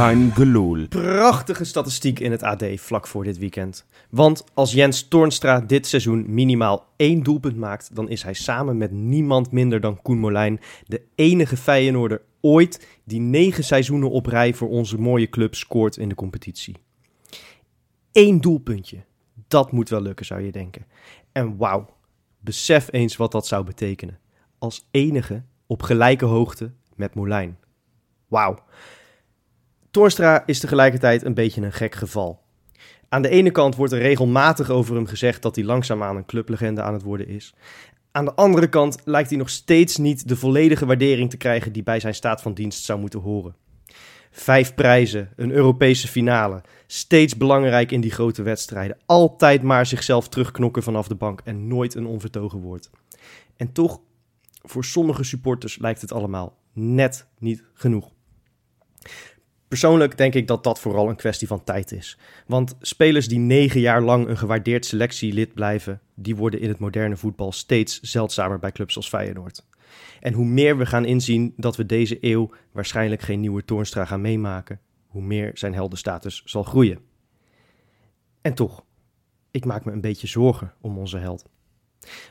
Kein geloel. Prachtige statistiek in het AD vlak voor dit weekend. Want als Jens Toornstra dit seizoen minimaal één doelpunt maakt, dan is hij samen met niemand minder dan Koen Molijn de enige Feyenoorder ooit die negen seizoenen op rij voor onze mooie club scoort in de competitie. Eén doelpuntje. Dat moet wel lukken, zou je denken. En wauw, besef eens wat dat zou betekenen. Als enige op gelijke hoogte met Molijn. Wauw. Toornstra is tegelijkertijd een beetje een gek geval. Aan de ene kant wordt er regelmatig over hem gezegd dat hij langzaamaan een clublegende aan het worden is. Aan de andere kant lijkt hij nog steeds niet de volledige waardering te krijgen die bij zijn staat van dienst zou moeten horen. Vijf prijzen, een Europese finale, steeds belangrijk in die grote wedstrijden, altijd maar zichzelf terugknokken vanaf de bank en nooit een onvertogen woord. En toch, voor sommige supporters lijkt het allemaal net niet genoeg. Persoonlijk denk ik dat dat vooral een kwestie van tijd is. Want spelers die negen jaar lang een gewaardeerd selectielid blijven, die worden in het moderne voetbal steeds zeldzamer bij clubs als Feyenoord. En hoe meer we gaan inzien dat we deze eeuw waarschijnlijk geen nieuwe Toornstra gaan meemaken, hoe meer zijn heldenstatus zal groeien. En toch, ik maak me een beetje zorgen om onze held.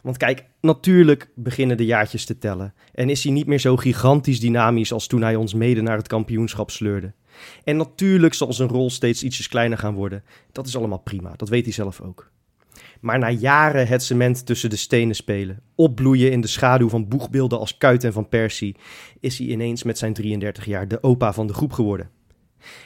Want kijk, natuurlijk beginnen de jaartjes te tellen. En is hij niet meer zo gigantisch dynamisch als toen hij ons mede naar het kampioenschap sleurde. En natuurlijk zal zijn rol steeds ietsjes kleiner gaan worden. Dat is allemaal prima, dat weet hij zelf ook. Maar na jaren het cement tussen de stenen spelen, opbloeien in de schaduw van boegbeelden als Kuit en Van Persie, is hij ineens met zijn 33 jaar de opa van de groep geworden.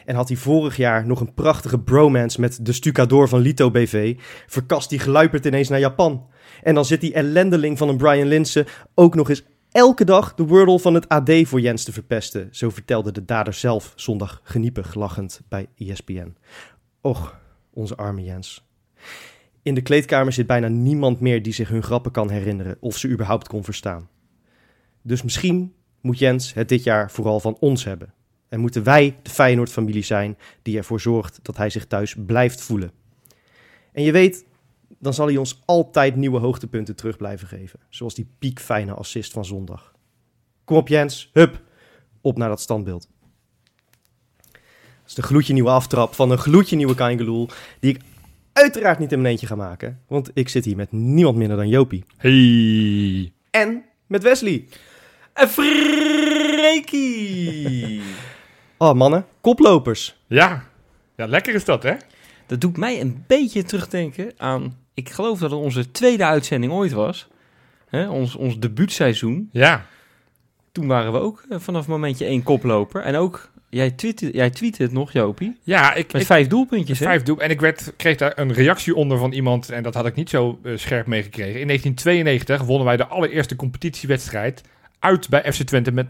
En had hij vorig jaar nog een prachtige bromance met de stucador van Lito BV, verkast hij geluiperd ineens naar Japan. En dan zit die ellendeling van een Brian Linsen ook nog eens elke dag de wordle van het AD voor Jens te verpesten. Zo vertelde de dader zelf zondag geniepig lachend bij ESPN. Och, onze arme Jens. In de kleedkamer zit bijna niemand meer die zich hun grappen kan herinneren of ze überhaupt kon verstaan. Dus misschien moet Jens het dit jaar vooral van ons hebben. En moeten wij de Feyenoord-familie zijn die ervoor zorgt dat hij zich thuis blijft voelen. En je weet, dan zal hij ons altijd nieuwe hoogtepunten terug blijven geven. Zoals die piekfijne assist van zondag. Kom op Jens, hup, op naar dat standbeeld. Dat is de gloedje nieuwe aftrap van een gloedje nieuwe Kangeloel, die ik uiteraard niet in mijn eentje ga maken. Want ik zit hier met niemand minder dan Jopie. Hey. En met Wesley. En Freekie! Oh mannen, koplopers. Ja. ja, lekker is dat, hè? Dat doet mij een beetje terugdenken aan... Ik geloof dat het onze tweede uitzending ooit was. Hè, ons, ons debuutseizoen. Ja. Toen waren we ook eh, vanaf momentje één koploper. En ook, jij tweette, jij tweette het nog, Jopie. Ja, ik, Met ik vijf doelpuntjes, hè? vijf doel en ik werd, kreeg daar een reactie onder van iemand en dat had ik niet zo eh, scherp meegekregen. In 1992 wonnen wij de allereerste competitiewedstrijd uit bij FC Twente met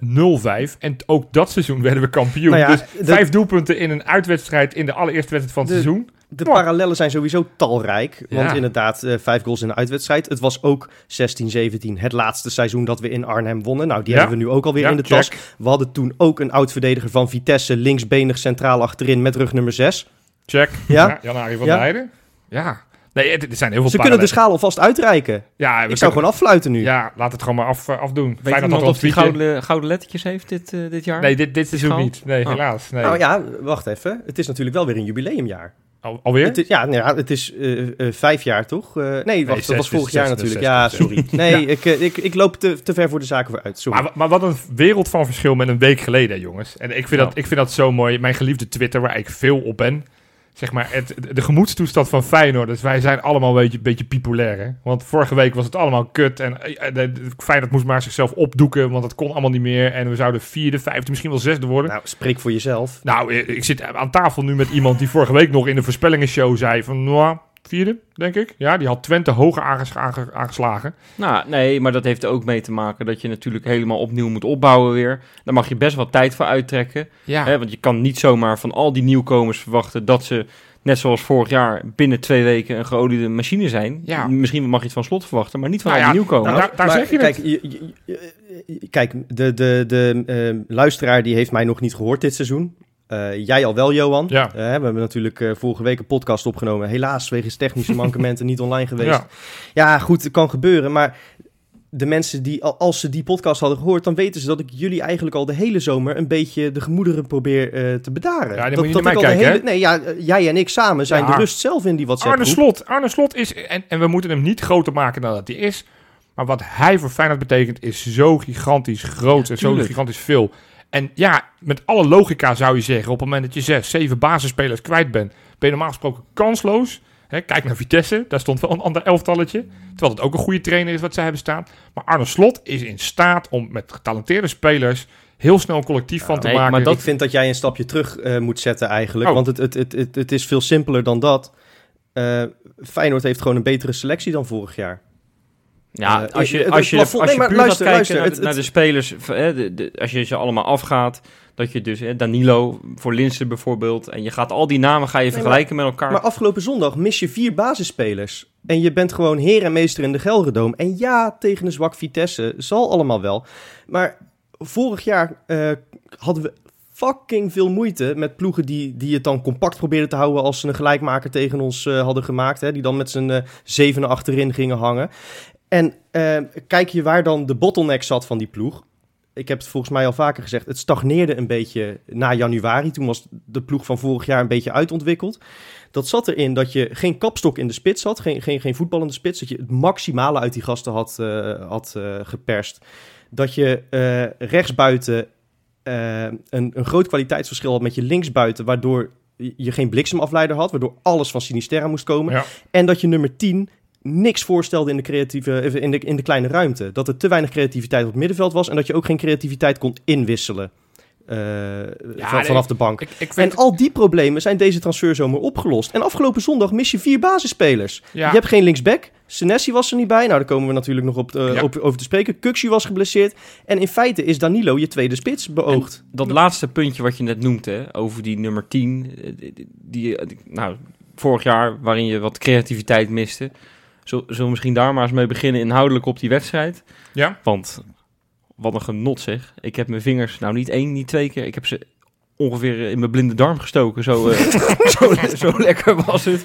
0-5 en ook dat seizoen werden we kampioen. Nou ja, dus de- vijf doelpunten in een uitwedstrijd in de allereerste wedstrijd van het De- seizoen. De Ja. parallellen zijn sowieso talrijk. Want Ja. inderdaad, eh, vijf goals in een uitwedstrijd. Het was ook 16-17 het laatste seizoen dat we in Arnhem wonnen. Nou, die Ja. hebben we nu ook alweer Ja, in de check. tas. We hadden toen ook een oud-verdediger van Vitesse, linksbenig centraal achterin met rug nummer 6. Check. Ja? Jan-Arie van Heijden. Ja. Nee, er zijn heel veel Ze kunnen de schaal alvast uitreiken. Ja, we Ik zou gewoon afluiten nu. Ja, laat het gewoon maar af, eh, afdoen. Weet Fijn dat iemand dat of die gouden, gouden lettertjes heeft dit, eh, dit jaar? Nee, dit, dit seizoen schaal? niet. Nee, Oh. helaas. Nee. Nou ja, wacht even. Het is natuurlijk wel weer een jubileumjaar. Al, alweer? Het is, ja, nou ja, het is eh, eh, vijf jaar toch? Eh, nee, wacht, dat zes, was vorig zes, jaar zes, natuurlijk. ja, sorry. Nee, Ja. ik, ik, ik loop te, te ver voor de zaken vooruit. Sorry. Maar, maar wat een wereld van verschil met een week geleden, jongens. En ik vind, Ja. dat, ik vind dat zo mooi. Mijn geliefde Twitter, waar ik veel op ben. Zeg maar, het, de gemoedstoestand van Feyenoord. Dus wij zijn allemaal een beetje, beetje hè? Want vorige week was het allemaal kut. En eh, de, Feyenoord moest maar zichzelf opdoeken, want dat kon allemaal niet meer. En we zouden vierde, vijfde, misschien wel zesde worden. Nou, spreek voor jezelf. Nou, eh, ik zit aan tafel nu met iemand die vorige week nog in de voorspellingenshow zei van... Nou, vierde, denk ik. Ja, die had Twente hoger aanges- aange- aangeslagen. Nou, nee, maar dat heeft er ook mee te maken dat je natuurlijk helemaal opnieuw moet opbouwen weer. Daar mag je best wel tijd voor uittrekken. Ja, Hè, want je kan niet zomaar van al die nieuwkomers verwachten dat ze, net zoals vorig jaar, binnen twee weken een geoliede machine zijn. Ja. Misschien mag je het van slot verwachten, maar niet van Nou al die ja, nieuwkomers. nou, daar- daar maar zeg je kijk, het. je- je- je- je- kijk, de, de, de eh, luisteraar die heeft mij nog niet gehoord dit seizoen. Eh, jij al wel, Johan. Ja. Eh, we hebben natuurlijk eh, vorige week een podcast opgenomen. Helaas, wegens technische mankementen niet online geweest. ja. Ja, goed, het kan gebeuren. Maar de mensen die, al- als ze die podcast hadden gehoord, dan weten ze dat ik jullie eigenlijk al de hele zomer een beetje de gemoederen probeer te bedaren. Ja, dat, moet je dat ik de kijken, hele, Nee, ja, jij en ik samen zijn Ja. de rust zelf in die WhatsApp Arne Slot, Arne Slot is, en, en we moeten hem niet groter maken dan dat hij is. Maar wat hij voor Feyenoord betekent is zo gigantisch groot en zo gigantisch veel. En ja, met alle logica zou je zeggen, op het moment dat je zes, zeven basisspelers kwijt bent, ben je normaal gesproken kansloos. Hè, kijk naar Vitesse, daar stond wel een ander elftalletje. Terwijl het ook een goede trainer is wat zij hebben staan. Maar Arne Slot is in staat om met getalenteerde spelers heel snel een collectief van te nee, maken. maar dat- Ik vind dat jij een stapje terug eh, moet zetten eigenlijk. Oh. Want het, het, het, het, het is veel simpeler dan dat. Eh, Feyenoord heeft gewoon een betere selectie dan vorig jaar. Ja, Eh, als je, als je, als je nee, puur luister, gaat kijken luister, naar, het- de- naar het- de spelers, v- hè, de, de- als je ze allemaal afgaat, dat je dus hè, Danilo voor Linsen bijvoorbeeld, en je gaat al die namen ga je vergelijken met elkaar. Maar afgelopen zondag mis je vier basisspelers. En je bent gewoon heer en meester in de Gelredoom. En ja, tegen een zwak Vitesse zal allemaal wel. Maar vorig jaar eh, hadden we fucking veel moeite met ploegen die, die het dan compact probeerden te houden als ze een gelijkmaker tegen ons eh, hadden gemaakt. Hè, die dan met z'n eh, zevenen achterin gingen hangen. En eh, kijk je waar dan de bottleneck zat van die ploeg. Ik heb het volgens mij al vaker gezegd. Het stagneerde een beetje na januari. Toen was de ploeg van vorig jaar een beetje uitontwikkeld. Dat zat erin dat je geen kapstok in de spits had. Geen, geen, geen voetballende spits. Dat je het maximale uit die gasten had, eh, had eh, geperst. Dat je rechtsbuiten een, een groot kwaliteitsverschil had met je linksbuiten. Waardoor je geen bliksemafleider had. Waardoor alles van Sinisterra moest komen. Ja. En dat je nummer 10 niks voorstelde in de, creatieve, eh, in, de, in de kleine ruimte. Dat er te weinig creativiteit op het middenveld was. En dat je ook geen creativiteit kon inwisselen. eh, van- vanaf de bank. ik, ik vind, En al die problemen zijn deze transferzomer opgelost. En afgelopen zondag mis je vier basisspelers. ja, Je hebt geen linksback. Senesi was er niet bij. Nou, daar komen we natuurlijk nog op, eh, Ja. op over te spreken. Kuxi was geblesseerd. En in feite is Danilo je tweede spits beoogd. dat laatste puntje wat je net noemt, hè, over die nummer 10, eh, die, die, eh, die- nou, vorig jaar waarin je wat creativiteit miste. Zul- Zullen we misschien daar maar eens mee beginnen inhoudelijk op die wedstrijd? ja, Want wat een genot zeg. Ik heb mijn vingers, nou niet één, niet twee keer, ik heb ze ongeveer in mijn blinde darm gestoken. Zo, eh, zo, zo lekker was het.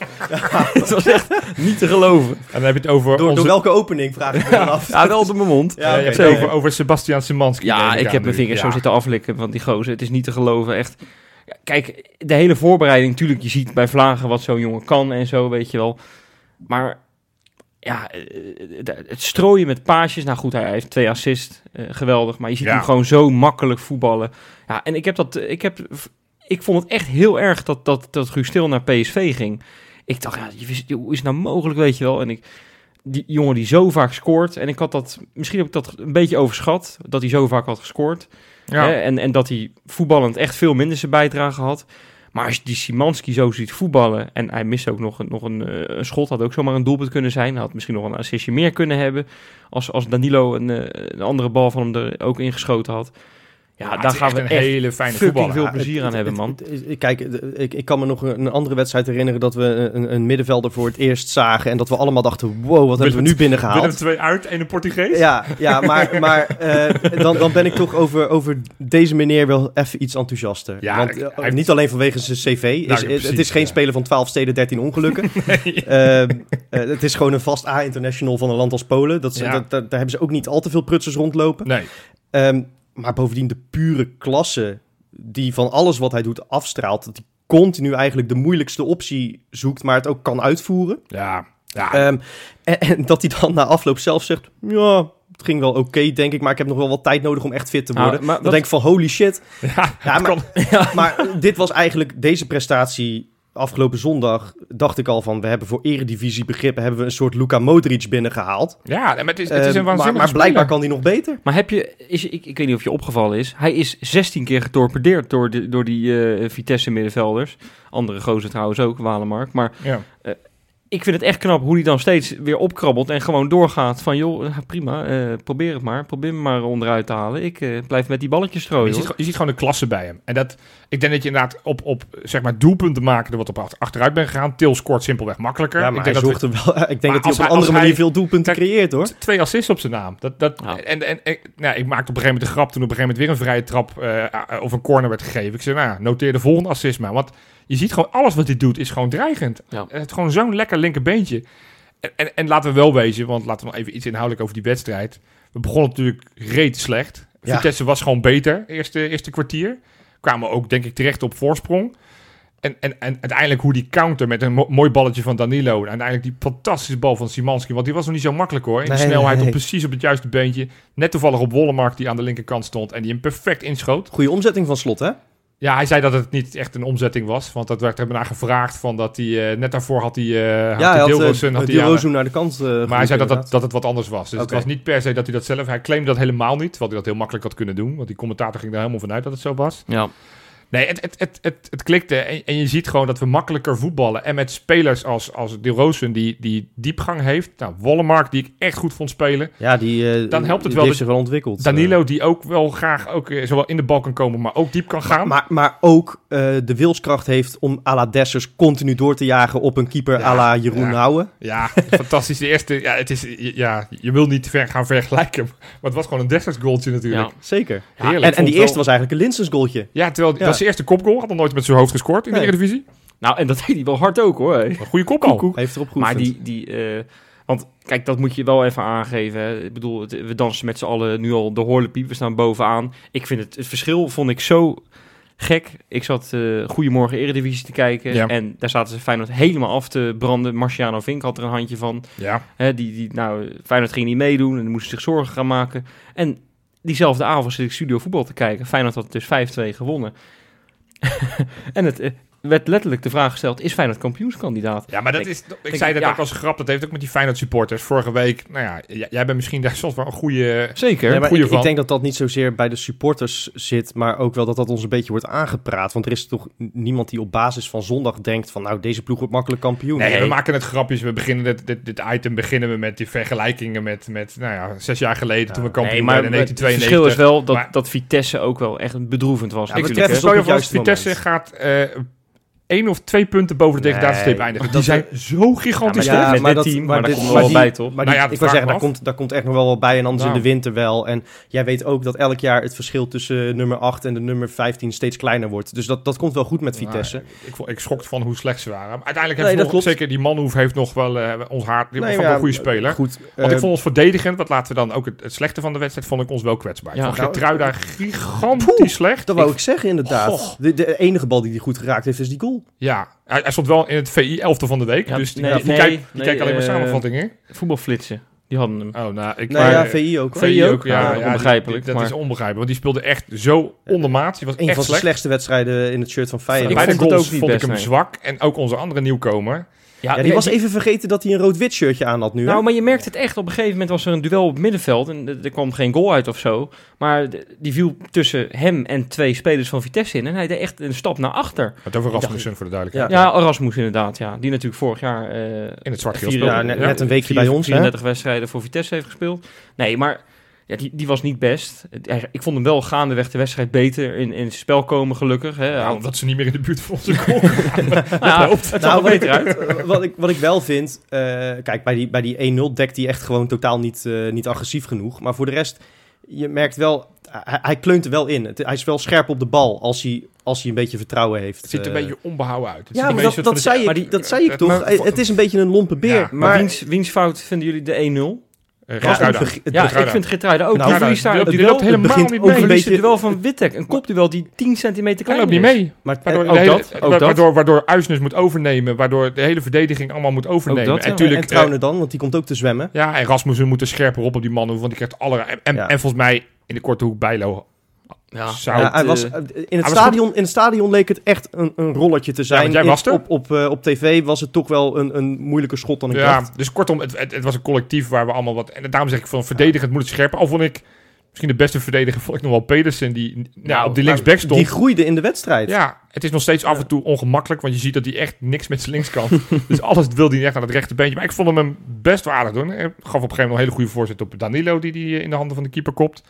het was echt niet te geloven. en dan heb je het over Door, onze... door welke opening vraag ik me dan af. Ja, wel door mijn mond. Ja, Ja, oké. je hebt het zeker. over, over Sebastian Simanski. neem Ja, ik heb mijn vingers Ja. zo zitten aflikken van die gozer. Het is niet te geloven, echt. Ja, Kijk, de hele voorbereiding, natuurlijk, je ziet bij Vlagen wat zo'n jongen kan en zo, weet je wel. Maar ja, eh, eh, het strooien met paasjes. Nou goed, hij heeft twee assists, eh, geweldig. Maar je ziet Ja. hem gewoon zo makkelijk voetballen. Ja, en ik heb dat, ik heb, ik vond het echt heel erg dat, dat, dat Guus Stil naar PSV ging. Ik dacht, ja, hoe is het nou mogelijk, weet je wel. En ik, die jongen die zo vaak scoort. En ik had dat, misschien heb ik dat een beetje overschat, dat hij zo vaak had gescoord. Ja. Hè, en, en dat hij voetballend echt veel minder zijn bijdrage had. Maar als je die Simanski zo ziet voetballen... en hij mist ook nog, nog een, eh, een schot, had ook zomaar een doelpunt kunnen zijn. Had misschien nog een assistje meer kunnen hebben... als, als Danilo een, eh, een andere bal van hem er ook ingeschoten had. Ja, daar gaan we een echt hele fijne voetballer. veel plezier aan hebben, man. Kijk, ik, ik kan me nog een, andere wedstrijd herinneren dat we een, een middenvelder voor het eerst zagen. En dat we allemaal dachten, wow, wat hebben we nu Willem binnengehaald. twee uit en een Portugees. Ja, ja maar, maar eh, dan, dan ben ik toch over, over deze meneer wel even iets enthousiaster. Ja, Want hij eh, niet alleen vanwege zijn cv. Is, Nou, ja, het is geen ja. speler van 12 steden, 13 ongelukken. Ehm, eh, het is gewoon een vast A-international van een land als Polen. Dat, ze- Ja. dat, dat- daar hebben ze ook niet al te veel prutsers rondlopen. Nee. Ehm, maar bovendien de pure klasse die van alles wat hij doet afstraalt. Dat hij continu eigenlijk de moeilijkste optie zoekt, maar het ook kan uitvoeren. Ja. Ja. Ehm, en, en dat hij dan na afloop zelf zegt, ja, het ging wel oké, denk ik, maar ik heb nog wel wat tijd nodig om echt fit te Nou, worden. maar dan denk ik van, holy shit. ja, Ja, maar, maar dit was eigenlijk, deze prestatie afgelopen zondag, dacht ik al van, we hebben voor eredivisie begrippen, hebben we een soort Luka Modric binnengehaald. ja, maar het is, het is een maar, waanzinnige maar blijkbaar speler. kan hij nog beter. Maar heb je, is, ik, ik weet niet of je opgevallen is, hij is 16 keer getorpedeerd door, de, door die eh, Vitesse middenvelders. Andere gozer trouwens ook, Walemark. Maar Ja. Ik vind het echt knap hoe hij dan steeds weer opkrabbelt en gewoon doorgaat van joh, eh, prima, eh, probeer het maar. Probeer me maar onderuit te halen. Ik eh, blijf met die balletjes strooien. Je ziet, gewoon- je ziet gewoon de klasse bij hem. En dat, ik denk dat je inderdaad op, op zeg maar, doelpunten maken er wat op achter- achteruit bent gegaan. Til scoort simpelweg makkelijker. Ja, maar ik hij denk dat er wel, ik denk dat hij op een andere manier hij- veel doelpunten Kijk, creëert, hoor. twee assists op zijn naam. Dat, dat, Ja. En, en, en nou, ik maakte op een gegeven moment de grap toen op een gegeven moment weer een vrije trap of een corner werd gegeven. Ik zei, nou, ja, noteer de volgende assist maar. Want je ziet gewoon, alles wat hij doet is gewoon dreigend. Ja. Het is gewoon zo'n lekker linkerbeentje. En, en, en laten we wel wezen, want laten we nog even iets inhoudelijk over die wedstrijd. We begonnen natuurlijk reet slecht. Ja. Vitesse was gewoon beter, eerste, eerste kwartier. Kwamen ook, denk ik, terecht op voorsprong. En, en, en uiteindelijk hoe die counter met een mo- mooi balletje van Danilo. En uiteindelijk die fantastische bal van Simanski. Want die was nog niet zo makkelijk hoor. In Nee, de snelheid nee. op precies op het juiste beentje. Net toevallig op Wollemark die aan de linkerkant stond. En die hem perfect inschoot. Goede omzetting van slot, hè? Ja, hij zei dat het niet echt een omzetting was. Want dat werd hem naar gevraagd. Van dat hij, eh, net daarvoor had hij, eh had ja, hij hij had Dilrosun, had uh, Dilrosun naar de kant eh, maar hij zei dat, dat, dat het wat anders was. Dus het was niet per se dat hij dat zelf... Hij claimde dat helemaal niet. Terwijl hij dat heel makkelijk had kunnen doen. Want die commentator ging er helemaal vanuit dat het zo was. Ja. Nee, het, het, het, het, het klikte. En, en je ziet gewoon dat we makkelijker voetballen. En met spelers als, als De Rozen die, die diepgang heeft. Nou, Wollemark die ik echt goed vond spelen. Ja, die, eh, Dan helpt het die wel heeft dat- zich wel ontwikkeld. Danilo die ook wel graag ook, eh, zowel in de bal kan komen, maar ook diep kan Eh, gaan. maar, maar ook eh, de wilskracht heeft om à la Dessers continu door te jagen op een keeper Ja, à la Jeroen ja. Houwen. Ja, fantastisch. De eerste, ja, het is, ja, je wil niet ver gaan vergelijken. Maar het was gewoon een Dessers goaltje natuurlijk. Ja. Zeker. Heerlijk. en en die wel- eerste was eigenlijk een Linsens goaltje. Ja, terwijl Ja. Zijn eerste kopgoal. Had nog nooit met zijn hoofd gescoord in de Nee. Eredivisie. Nou, en dat deed hij wel hard ook hoor. Een goede. Hij heeft erop geoefend. Maar die, die eh, want kijk, dat moet je wel even aangeven. Hè. Ik bedoel, het- we dansen met z'n allen nu al de horlepiep. We staan bovenaan. Ik vind het, het verschil vond ik zo gek. Ik zat eh Goedemorgen Eredivisie te kijken. Ja. En daar zaten ze Feyenoord helemaal af te branden. Marciano Vink had er een handje van. Ja. Hè, die, die, nou, Feyenoord ging niet meedoen en moesten zich zorgen gaan maken. En diezelfde avond zit ik studio voetbal te kijken. Feyenoord had dus 5-2 gewonnen. en het eh, werd letterlijk de vraag gesteld, is Feyenoord kampioenskandidaat? Ja, maar dat Ik- is. Ik ik- zei dat ja. ook als grap. Dat heeft ook met die Feyenoord supporters. Vorige week. Nou ja, jij bent misschien daar soms wel een goede. Zeker. Nee, maar goeie ik, ik van. denk dat dat niet zozeer bij de supporters zit, maar ook wel dat dat ons een beetje wordt aangepraat. Want er is toch niemand die op basis van zondag denkt van nou, deze ploeg wordt makkelijk kampioen. Nee, we maken het grapjes. We beginnen dit, dit, dit item beginnen we met die vergelijkingen met, met nou ja, zes jaar geleden toen we kampioen Nee, maar werden in het 1992. verschil is wel dat, Maar- dat Vitesse ook wel echt bedroevend was. Ja, ik het vast, juiste Vitesse moment. gaat eh één of twee punten boven de Nee, degradatiestreep eindigen. dat- Die zijn zo gigantisch Ja, maar sterk. met maar dit dat- team, maar maar daar dit- komt er maar wel die- bij, toch? Maar Nou die- ja, ik wil zeggen, daar komt, daar komt echt nog wel wat bij en anders Nou. in de winter wel. En jij weet ook dat elk jaar het verschil tussen nummer 8 en de nummer 15 steeds kleiner wordt. Dus dat, dat komt wel goed met Vitesse. Nou, ik, ik schrokte van hoe slecht ze waren. Maar uiteindelijk Nee, heeft dat nog, zeker die Manhoef heeft nog wel eh, ons hart. Die Nee, was maar wel ja, een goede speler. Goed. Want eh, ik vond ons verdedigend, wat laten we dan ook het, het slechte van de wedstrijd, vond ik ons wel kwetsbaar. Ja, ik vond nou, gigantisch slecht. dat wou ik zeggen inderdaad. De enige bal die hij goed geraakt heeft is die goal. Ja, hij, hij stond wel in het VI 11 van de week. Ja, dus die, nee, die, die nee, kijkt die nee, kijkt alleen maar eh, samenvattingen. Voetbalflitsen, die hadden hem. Oh, nou, ik... Nee, maar, ja, VI ook. VI ook, ja. Ja, ja, onbegrijpelijk, die- dat maar- is onbegrijpelijk, want die speelde echt zo ondermaat. Die was Een echt van de slecht. slechtste wedstrijden in het shirt van Feyenoord. Ik Bij de goals ook niet vond ik hem nee. zwak. En ook onze andere nieuwkomer. Ja, die was even vergeten dat hij een rood-wit shirtje aan had nu. hè? Nou, maar je merkt het echt. Op een gegeven moment was er een duel op het middenveld. En er kwam geen goal uit of zo. Maar die viel tussen hem en twee spelers van Vitesse in. En hij deed echt een stap naar achter. Het over Rasmussen voor de duidelijkheid. Ja, Erasmus inderdaad. Ja. Die natuurlijk vorig jaar... eh, In het vier- speelde. ja, net, Ja. net een weekje bij ons. Hè? 34 wedstrijden voor Vitesse heeft gespeeld. Nee, maar ja, die, die was niet best. Ik vond hem wel gaandeweg de wedstrijd beter in, in het spel komen, gelukkig. Hè. Ja, omdat ze niet meer in de buurt van onze goal kwamen. Nou ja, het zag Nou, er wat beter uit. wat, ik, wat ik wel vind, eh, kijk, bij die, bij die 1-0 dekt hij echt gewoon totaal niet, eh, niet agressief genoeg. Maar voor de rest, je merkt wel, hij, hij kleunt er wel in. Het- hij is wel scherp op de bal als hij, als hij een beetje vertrouwen heeft. Het ziet er een Eh, beetje onbehouden uit. Het Ja, maar een dat, dat, een zei ik, dat zei ik toch? maar- het is een beetje een lompe beer. Ja, maar Maar wiens, wiens fout vinden jullie de 1-0? Eh, Ja, het het Ja, ik vind Geertruida ook. Nou, die verliest daar die het loopt- duel. helemaal begint niet ook mee. een verliest het duel van Wittek. Een kopduel die 10 centimeter kleiner loopt niet mee. maar, Waardoor, ook hele- dat, ook waardoor, waardoor Uisnes moet overnemen. Waardoor de hele verdediging allemaal moet overnemen. dat, en ja. natuurlijk, en Trouwner dan, want die komt ook te zwemmen. ja, en Rasmussen moet er scherper op op die mannen. Want die krijgt alle... En, en, Ja. en volgens mij in de korte hoek Bijlo. Ja, Zou Ja, hij was, eh, eh, in, het stadion, in het stadion leek het echt een, een rolletje te zijn. want jij was er. Op, op, eh, op tv was het toch wel een, een moeilijker schot dan ik Ja, dacht. dus kortom, het, het, het was een collectief waar we allemaal wat... En daarom zeg ik van verdedigend moet het scherper. Al vond ik... Misschien de beste verdediger vond ik nog wel Pedersen. Die nou, Nou, op die linksback stond. Die groeide in de wedstrijd. Ja, het is nog steeds af en toe ongemakkelijk, want je ziet dat hij echt niks met zijn links kan. dus alles wil hij echt aan het rechterbeentje. Maar ik vond hem best wel aardig doen. Hij gaf op een gegeven moment een hele goede voorzet op Danilo, die die in de handen van de keeper kopt.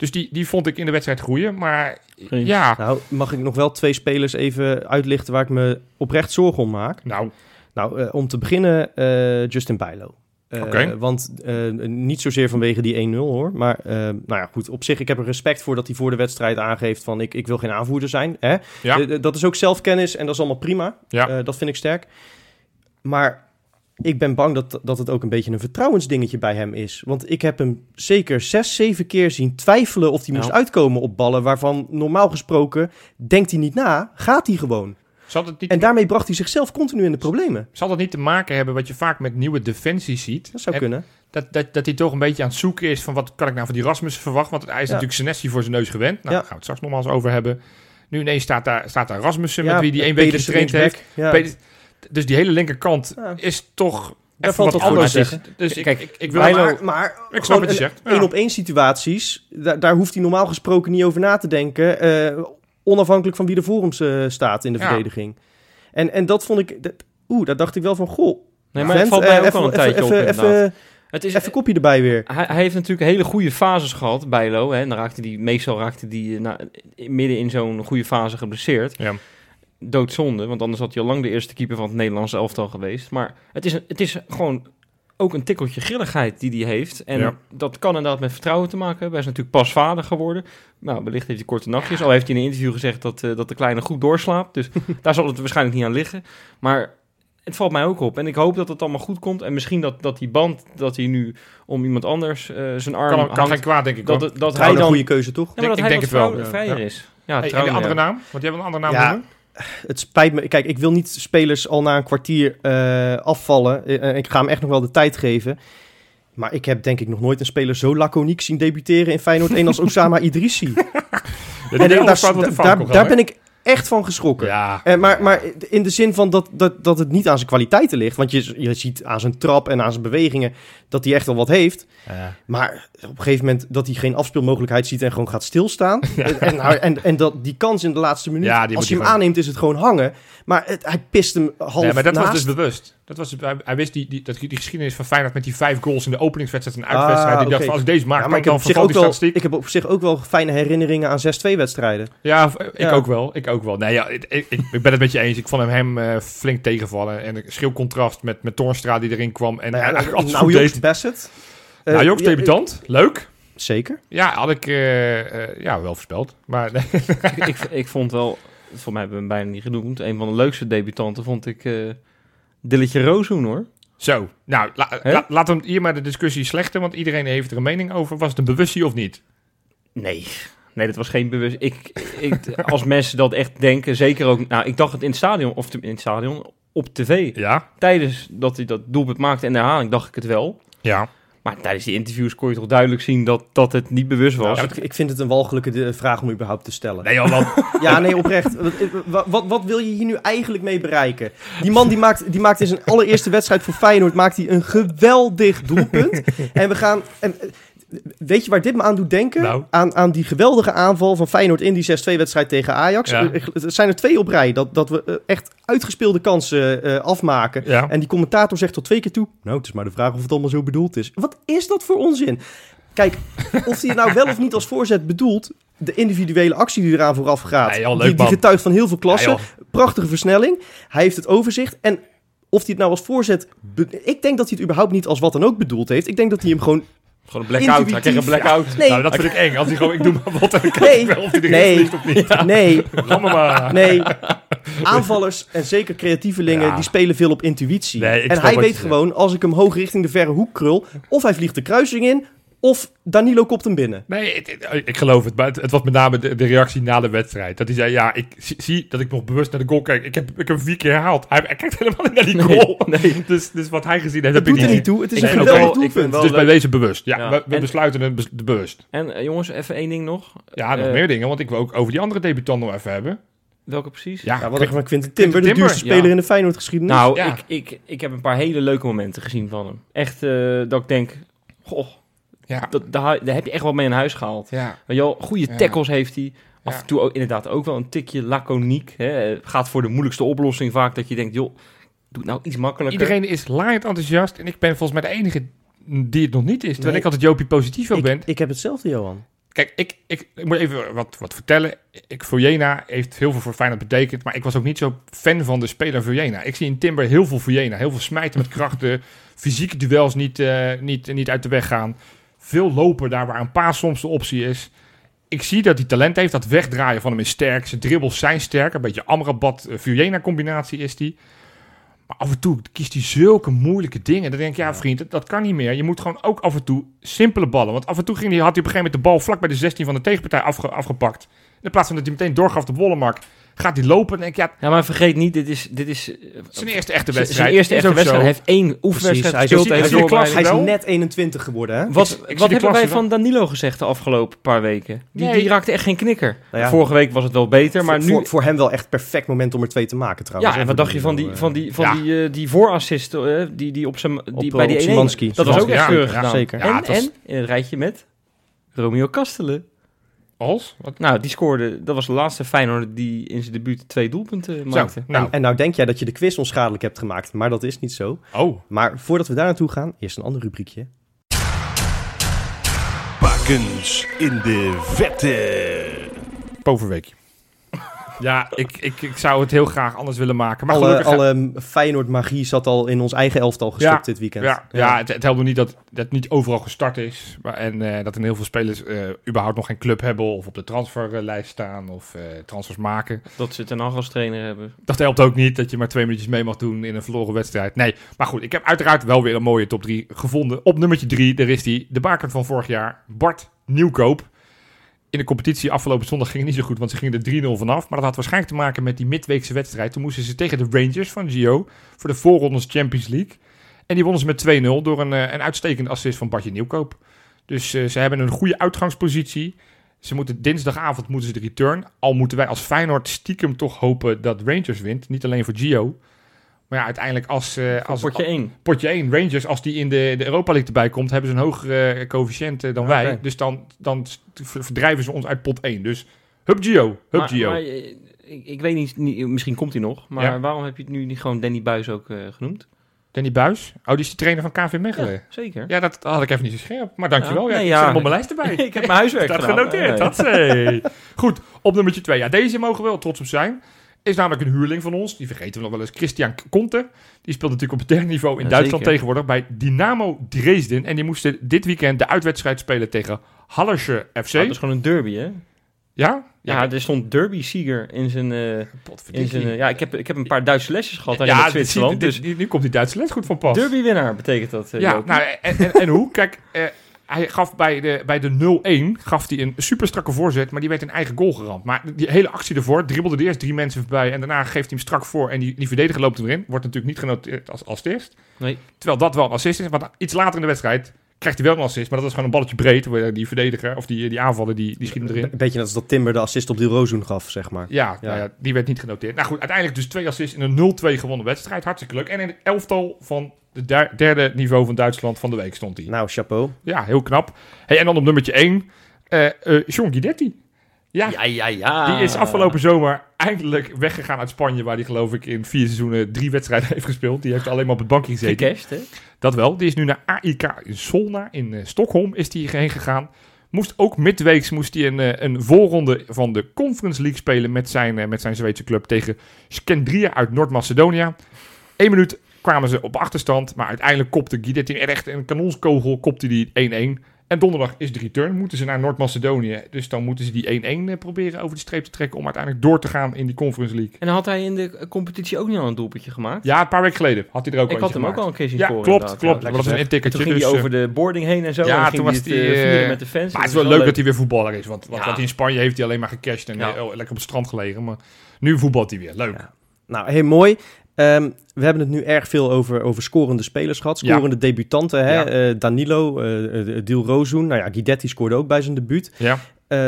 Dus die, die vond ik in de wedstrijd groeien. Maar ja, Nou, mag ik nog wel twee spelers even uitlichten waar ik me oprecht zorgen om maak? nou, Nou, eh, om te beginnen eh, Justin Bijlo. Eh, Oké. Want eh, niet zozeer vanwege die 1-0 hoor. Maar nou ja, goed. Op zich, ik heb er respect voor dat hij voor de wedstrijd aangeeft van ik, ik wil geen aanvoerder zijn. Hè? ja, dat is ook zelfkennis en dat is allemaal prima. ja. Eh, dat vind ik sterk. Maar ik ben bang dat, dat het ook een beetje een vertrouwensdingetje bij hem is. Want ik heb hem zeker zes, zeven keer zien twijfelen of hij moest uitkomen op ballen... waarvan normaal gesproken denkt hij niet na, gaat hij gewoon. Zal niet, En daarmee bracht hij zichzelf continu in de problemen. zal dat niet te maken hebben wat je vaak met nieuwe defensie ziet? Dat zou En kunnen. Dat, dat, dat hij toch een beetje aan het zoeken is van wat kan ik nou van die Rasmussen verwachten. Want hij is Ja. natuurlijk Senesi voor zijn neus gewend. Nou, Ja. daar gaan we het straks nogmaals over hebben. Nu ineens staat daar, staat daar Rasmussen Ja, met wie die één week getraind heeft. Ja. Peter- Dus die hele linkerkant Ja. is toch even valt wat anders. zeggen. Dus ik, Kijk, ik, ik wil... Bijlo- maar, maar Ik snap wat je een- zegt. Ja. één op één situaties, daar, daar hoeft hij normaal gesproken niet over na te denken. eh, onafhankelijk van wie er voor hem eh, staat in de Ja. verdediging. En, en dat vond ik... Dat, Oeh, daar dacht ik wel van, goh. Nee, maar het vent, valt eh, mij ook even- al een even- tijdje op even- inderdaad. Even, Het is, even kopje erbij weer. hij, hij heeft natuurlijk hele goede fases gehad, Bijlo. Hè? En dan raakte die, meestal raakte hij na, midden in zo'n goede fase geblesseerd. Ja. Doodzonde, want anders had hij al lang de eerste keeper van het Nederlandse elftal geweest. Maar het is, een- het is gewoon ook een tikkeltje grilligheid die hij heeft. En Ja. dat kan inderdaad met vertrouwen te maken hebben. Hij is natuurlijk pas vader geworden. Nou, wellicht heeft hij korte nachtjes. Al heeft hij in een interview gezegd dat, eh, dat de kleine goed doorslaapt. Dus daar zal het waarschijnlijk niet aan liggen. Maar het valt mij ook op. En ik hoop dat het allemaal goed komt. En misschien dat, dat die band dat hij nu om iemand anders eh, zijn arm Kan, kan hangt, kwaad, denk ik. dat, dat hij dan... een goede keuze, toch? Ja, maar dat Ik hij denk het wel, ja. vrijer Ja. is. Ja, Hey, en andere ja. naam? Want jij wil een andere naam Ja. noemen? Het spijt me. Kijk, ik wil niet spelers al na een kwartier eh, afvallen. Eh, ik ga hem echt nog wel de tijd geven. Maar ik heb denk ik nog nooit een speler zo laconiek zien debuteren in Feyenoord 1 als Osama Idrissi. Ja, en daar, ben ik echt van geschrokken. Ja, Eh, maar, maar in de zin van dat, dat, dat het niet aan zijn kwaliteiten ligt. Want je, je ziet aan zijn trap en aan zijn bewegingen dat hij echt wel wat heeft. Ja. Maar op een gegeven moment dat hij geen afspeelmogelijkheid ziet en gewoon gaat stilstaan. En, en, en, en dat die kans in de laatste minuut, Ja, als hij hem gewoon- aanneemt, is het gewoon hangen. Maar het, hij pist hem half Nee, maar dat naast. was dus bewust. Dat was, hij, hij wist die, die, dat, die geschiedenis van Feyenoord met die vijf goals in de openingswedstrijd en uitwedstrijd. Ah, die dacht van, als ik deze maak, Ja, maar ik ik dan op zich ook wel, ik heb op zich ook wel fijne herinneringen aan 6-2 wedstrijden. Ja, ik Ja. ook wel. Ik ook wel. Nee, ja, ik, ik, ik ben het met je eens. Ik vond hem, hem eh, flink tegenvallen. En een schil contrast met, met Toornstra die erin kwam. En Nou ja, nou, deed. Bassett. Eh, Nou, Joks ja, debutant. Leuk. Zeker. Ja, had ik eh, ja, wel voorspeld. Maar nee. ik, ik, ik vond wel, voor mij hebben we hem bijna niet genoemd, een van de leukste debutanten vond ik Dilletje Rooshoen hoor. Zo, nou, la, la- laten we hier maar de discussie slechten, want iedereen heeft er een mening over. Was het een bewustie of niet? Nee, nee, dat was geen bewust. Ik, ik, als mensen dat echt denken, zeker ook. Nou, ik dacht het in het stadion, of in het stadion, op tv. Ja. Tijdens dat hij dat doelpunt maakte en de herhaling, dacht ik het wel. Ja. Maar tijdens die interviews kon je toch duidelijk zien dat, dat het niet bewust was. Ja, ik, ik vind het een walgelijke de- vraag om überhaupt te stellen. Nee, joh, Ja, nee, oprecht. Wat, wat, wat, wat wil je hier nu eigenlijk mee bereiken? Die man die maakt, die maakt in zijn allereerste wedstrijd voor Feyenoord maakt hij een geweldig doelpunt. En we gaan... En, eh, weet je waar dit me aan doet denken? Nou. Aan, aan die geweldige aanval van Feyenoord in die 6-2-wedstrijd tegen Ajax. Ja. Er zijn er twee op rij dat, dat we eh, echt uitgespeelde kansen eh, afmaken. Ja. En die commentator zegt tot twee keer toe... Nou, het is maar de vraag of het allemaal zo bedoeld is. Wat is dat voor onzin? Kijk, of hij het nou wel of niet als voorzet bedoelt... De individuele actie die eraan vooraf gaat... Nee, joh, leuk, die, die getuigt van heel veel klassen. Prachtige versnelling. Hij heeft het overzicht. En of hij het nou als voorzet... Ik denk dat hij het überhaupt niet als wat dan ook bedoeld heeft. Ik denk dat hij hem gewoon... Gewoon een blackout. Hij kreeg een blackout. Nee, nou, dat vind ik eng. Als hij gewoon, ik doe maar wat en ik Nee. wel of hij Nee. vliegt of niet. nee, Laat me maar. nee. Aanvallers en zeker creatievelingen, Ja. die spelen veel op intuïtie. Nee, en hij weet gewoon, als ik hem hoog richting de verre hoek krul... of hij vliegt de kruising in, of Danilo kopt hem binnen. Nee, het- het- ik geloof het. Maar het, het was met name de, de reactie na de wedstrijd. Dat hij zei, ja, ik zie, zie dat ik nog bewust naar de goal kijk. Ik heb, ik heb hem vier keer herhaald. Hij, hij kijkt helemaal niet naar die goal. nee. Dus, dus wat hij gezien heeft, Dat heb doet ik er niet niet toe. Het is Ik een geweldig ik doelpunt. Dus bij deze bewust. Ja, Ja, we, we en- besluiten het bes- bewust. En eh, jongens, even één ding nog. Ja, nog Eh, meer dingen. Want ik wil ook over die andere debutant nog even hebben. Welke precies? Ja, Ja, wat je van Quinten Timber, de Timber, duurste speler ja. in de Feyenoord-geschiedenis? Nou, Ja. ik, ik, ik heb een paar hele leuke momenten gezien van hem. Echt eh, dat ik denk, goh, ja. dat, daar, daar heb je echt wat mee in huis gehaald. Ja. Wel, goede Ja. tackles heeft hij. Af Ja. en toe ook, inderdaad ook wel een tikje laconiek. Hè. Gaat voor de moeilijkste oplossing vaak dat je denkt, joh, doe het nou iets makkelijker. Iedereen is laaiend enthousiast. En ik ben volgens mij de enige die het nog niet is. Terwijl Nee. ik altijd Jopie positief ik, ben. ik heb hetzelfde, Johan. Kijk, ik, ik, ik moet even wat, wat vertellen. Ik, Vujena heeft heel veel voor Feyenoord betekend. Maar ik was ook niet zo fan van de speler Vujena. Ik zie in Timber heel veel Vujena. Heel veel smijten met krachten. fysieke duels niet, eh, niet, niet uit de weg gaan. Veel lopen daar waar een paas soms de optie is. Ik zie dat hij talent heeft. Dat wegdraaien van hem is sterk. Zijn dribbles zijn sterk. Een beetje Amrabat, uh, Vujena combinatie is die. Maar af en toe kiest hij zulke moeilijke dingen. Dan denk ik, ja, vriend, dat, dat kan niet meer. Je moet gewoon ook af en toe simpele ballen. Want af en toe ging hij, had hij op een gegeven moment de bal vlak bij de 16 van de tegenpartij afge- afgepakt. In plaats van dat hij meteen doorgaf de Wollemark, gaat hij lopen. En denk ik, ja, Ja, maar vergeet niet, dit is, dit is eh, zijn eerste echte wedstrijd. zijn eerste echte wedstrijd. Hij heeft één oefenwedstrijd Hij is- hij is- hij is- net 21 geworden, hè? Wat, Ik ik wat hebben wij van Danilo gezegd de afgelopen paar weken? Die, Nee. die raakte echt geen knikker. Nou ja, Vorige week was het wel beter, maar voor, nu... voor, voor hem wel echt perfect moment om er twee te maken, trouwens. ja, en wat dacht je van die, van die, van Ja. die, eh, die voorassist eh, die, die op zijn, die, bij eh, die op 1-1? Szymanski. Dat was ook echt keurig ja, gedaan. zeker. En in het rijtje met Romeo Kastelen. Als? Wat? Nou, die scoorde, dat was de laatste Feyenoord die in zijn debuut twee doelpunten maakte. nou. En, en nou denk jij dat je de quiz onschadelijk hebt gemaakt, maar dat is niet zo. Oh, Maar voordat we daar naartoe gaan, eerst een ander rubriekje. Bakens in de vette. Poverweekje. Ja, ik, ik, ik zou het heel graag anders willen maken. Maar alle gelukkig... alle Feyenoord-magie zat al in ons eigen elftal gestopt Ja, dit weekend. Ja, ja. het, het helpt nog niet dat dat niet overal gestart is. Maar, en eh, dat er heel veel spelers eh, überhaupt nog geen club hebben of op de transferlijst staan of eh, transfers maken. Dat ze ten Hag als trainer hebben. Dat helpt ook niet dat je maar twee minuutjes mee mag doen in een verloren wedstrijd. Nee, maar goed, ik heb uiteraard wel weer een mooie top 3 gevonden. Op nummertje 3, daar is die, de baker van vorig jaar, Bart Nieuwkoop. In de competitie afgelopen zondag ging het niet zo goed, want ze gingen er 3-0 vanaf. Maar dat had waarschijnlijk te maken met die midweekse wedstrijd. Toen moesten ze tegen de Rangers van Gio voor de voorrondes Champions League. En die wonnen ze met 2-0 door een, eh, een uitstekende assist van Bartje Nieuwkoop. Dus eh, ze hebben een goede uitgangspositie. Ze moeten dinsdagavond moeten ze de return. Al moeten wij als Feyenoord stiekem toch hopen dat Rangers wint. Niet alleen voor Gio. Maar ja, uiteindelijk als, eh, als potje 1. potje 1 Rangers, als die in de, de Europa League erbij komt, hebben ze een hogere eh, coëfficiënt eh, dan wij. Dus dan, dan verdrijven ze ons uit pot 1. Dus hup Gio, hup Maar, Gio. maar, ik, ik weet niet, niet- misschien komt hij nog. Maar Ja. waarom heb je het nu niet gewoon Danny Buis ook genoemd? Danny Buis. Oh, die is de trainer van KV Mechelen. Ja, Ja, zeker. dat had ik even niet zo scherp. Maar dankjewel. Ja, Ja, nee, ik ja. zet hem op mijn lijst erbij. ik heb mijn huiswerk dat genoteerd. Nee. Dat hey. Goed, op nummertje 2. Ja, deze mogen we wel trots op zijn. Is namelijk een huurling van ons. Die vergeten we nog wel eens. Christian Conte. Die speelt natuurlijk op het derde niveau in Ja, Duitsland zeker. tegenwoordig bij Dynamo Dresden. En die moesten dit weekend de uitwedstrijd spelen tegen Hallersche FC. Ah, dat is gewoon een derby, hè? ja? Ja, er stond derby-sieger in zijn... eh, in zijn eh, ja, ik heb, ik heb een paar Duitse lesjes gehad daar in ja, het Zwitserland. dit- Dus nu komt die Duitse les goed van pas. derby-winnaar betekent dat, eh, Ja, nou, en, en, en hoe? Kijk, hij gaf bij de, bij de 0-1 gaf hij een super strakke voorzet, maar die werd een eigen goal geramd. Maar die hele actie ervoor, dribbelde de eerst drie mensen voorbij en daarna geeft hij hem strak voor en die, die verdediger loopt erin. Wordt natuurlijk niet genoteerd als, eerst. Nee. Terwijl dat wel een assist is, want iets later in de wedstrijd krijgt hij wel een assist, maar dat is gewoon een balletje breed, waar die verdediger of die, die aanvaller, die, die schiet hem erin. Een beetje net als dat Timber de assist op die Rozoen gaf, zeg maar. Ja, Ja. Nou ja, die werd niet genoteerd. Nou goed, uiteindelijk dus twee assists in een 0-2 gewonnen wedstrijd. Hartstikke leuk. En in het elftal van de der- derde niveau van Duitsland van de week stond hij. Nou, chapeau. Ja, heel knap. Hey, en dan op nummertje 1, eh eh John Guidetti. Ja, Ja, ja, ja. die is afgelopen zomer eindelijk weggegaan uit Spanje, waar hij geloof ik in vier seizoenen drie wedstrijden heeft gespeeld. Die heeft alleen maar op het bankje gezeten. Gecashed, hè? Dat wel. Die is nu naar AIK in Solna in eh, Stockholm is die heen gegaan. Moest ook midweeks moest hij een, eh, een voorronde van de Conference League spelen met zijn, eh, met zijn Zweedse club tegen Skendria uit Noord-Macedonië. Eén minuut kwamen ze op achterstand, maar uiteindelijk kopte Guidetti echt een kanonskogel, kopte die 1-1. En donderdag is de return, moeten ze naar Noord-Macedonië. Dus dan moeten ze die 1-1 eh, proberen over de streep te trekken om uiteindelijk door te gaan in die Conference League. En had hij in de competitie ook niet al een doelpuntje gemaakt? Ja, een paar weken geleden had hij er ook ik had hem ook al een keer zien Ja, scoren. klopt, klopt. Ja, dat was een En intikkertje. toen ging dus, hij over de boarding heen en zo. Ja, en toen was hij het, eh, eh, met de fans. Maar het is wel leuk dat hij weer voetballer is. Want, Ja. in Spanje heeft hij alleen maar gecashed en oh, lekker op het strand gelegen. Maar nu voetbalt hij weer. Leuk. Nou, heel mooi. Ehm, we hebben het nu erg veel over, over scorende spelers gehad. Ja. Scorende debutanten. Hè? Ja. Eh, Danilo, uh, Dil Rozoen. Nou ja, Guidetti scoorde ook bij zijn debuut. Ja,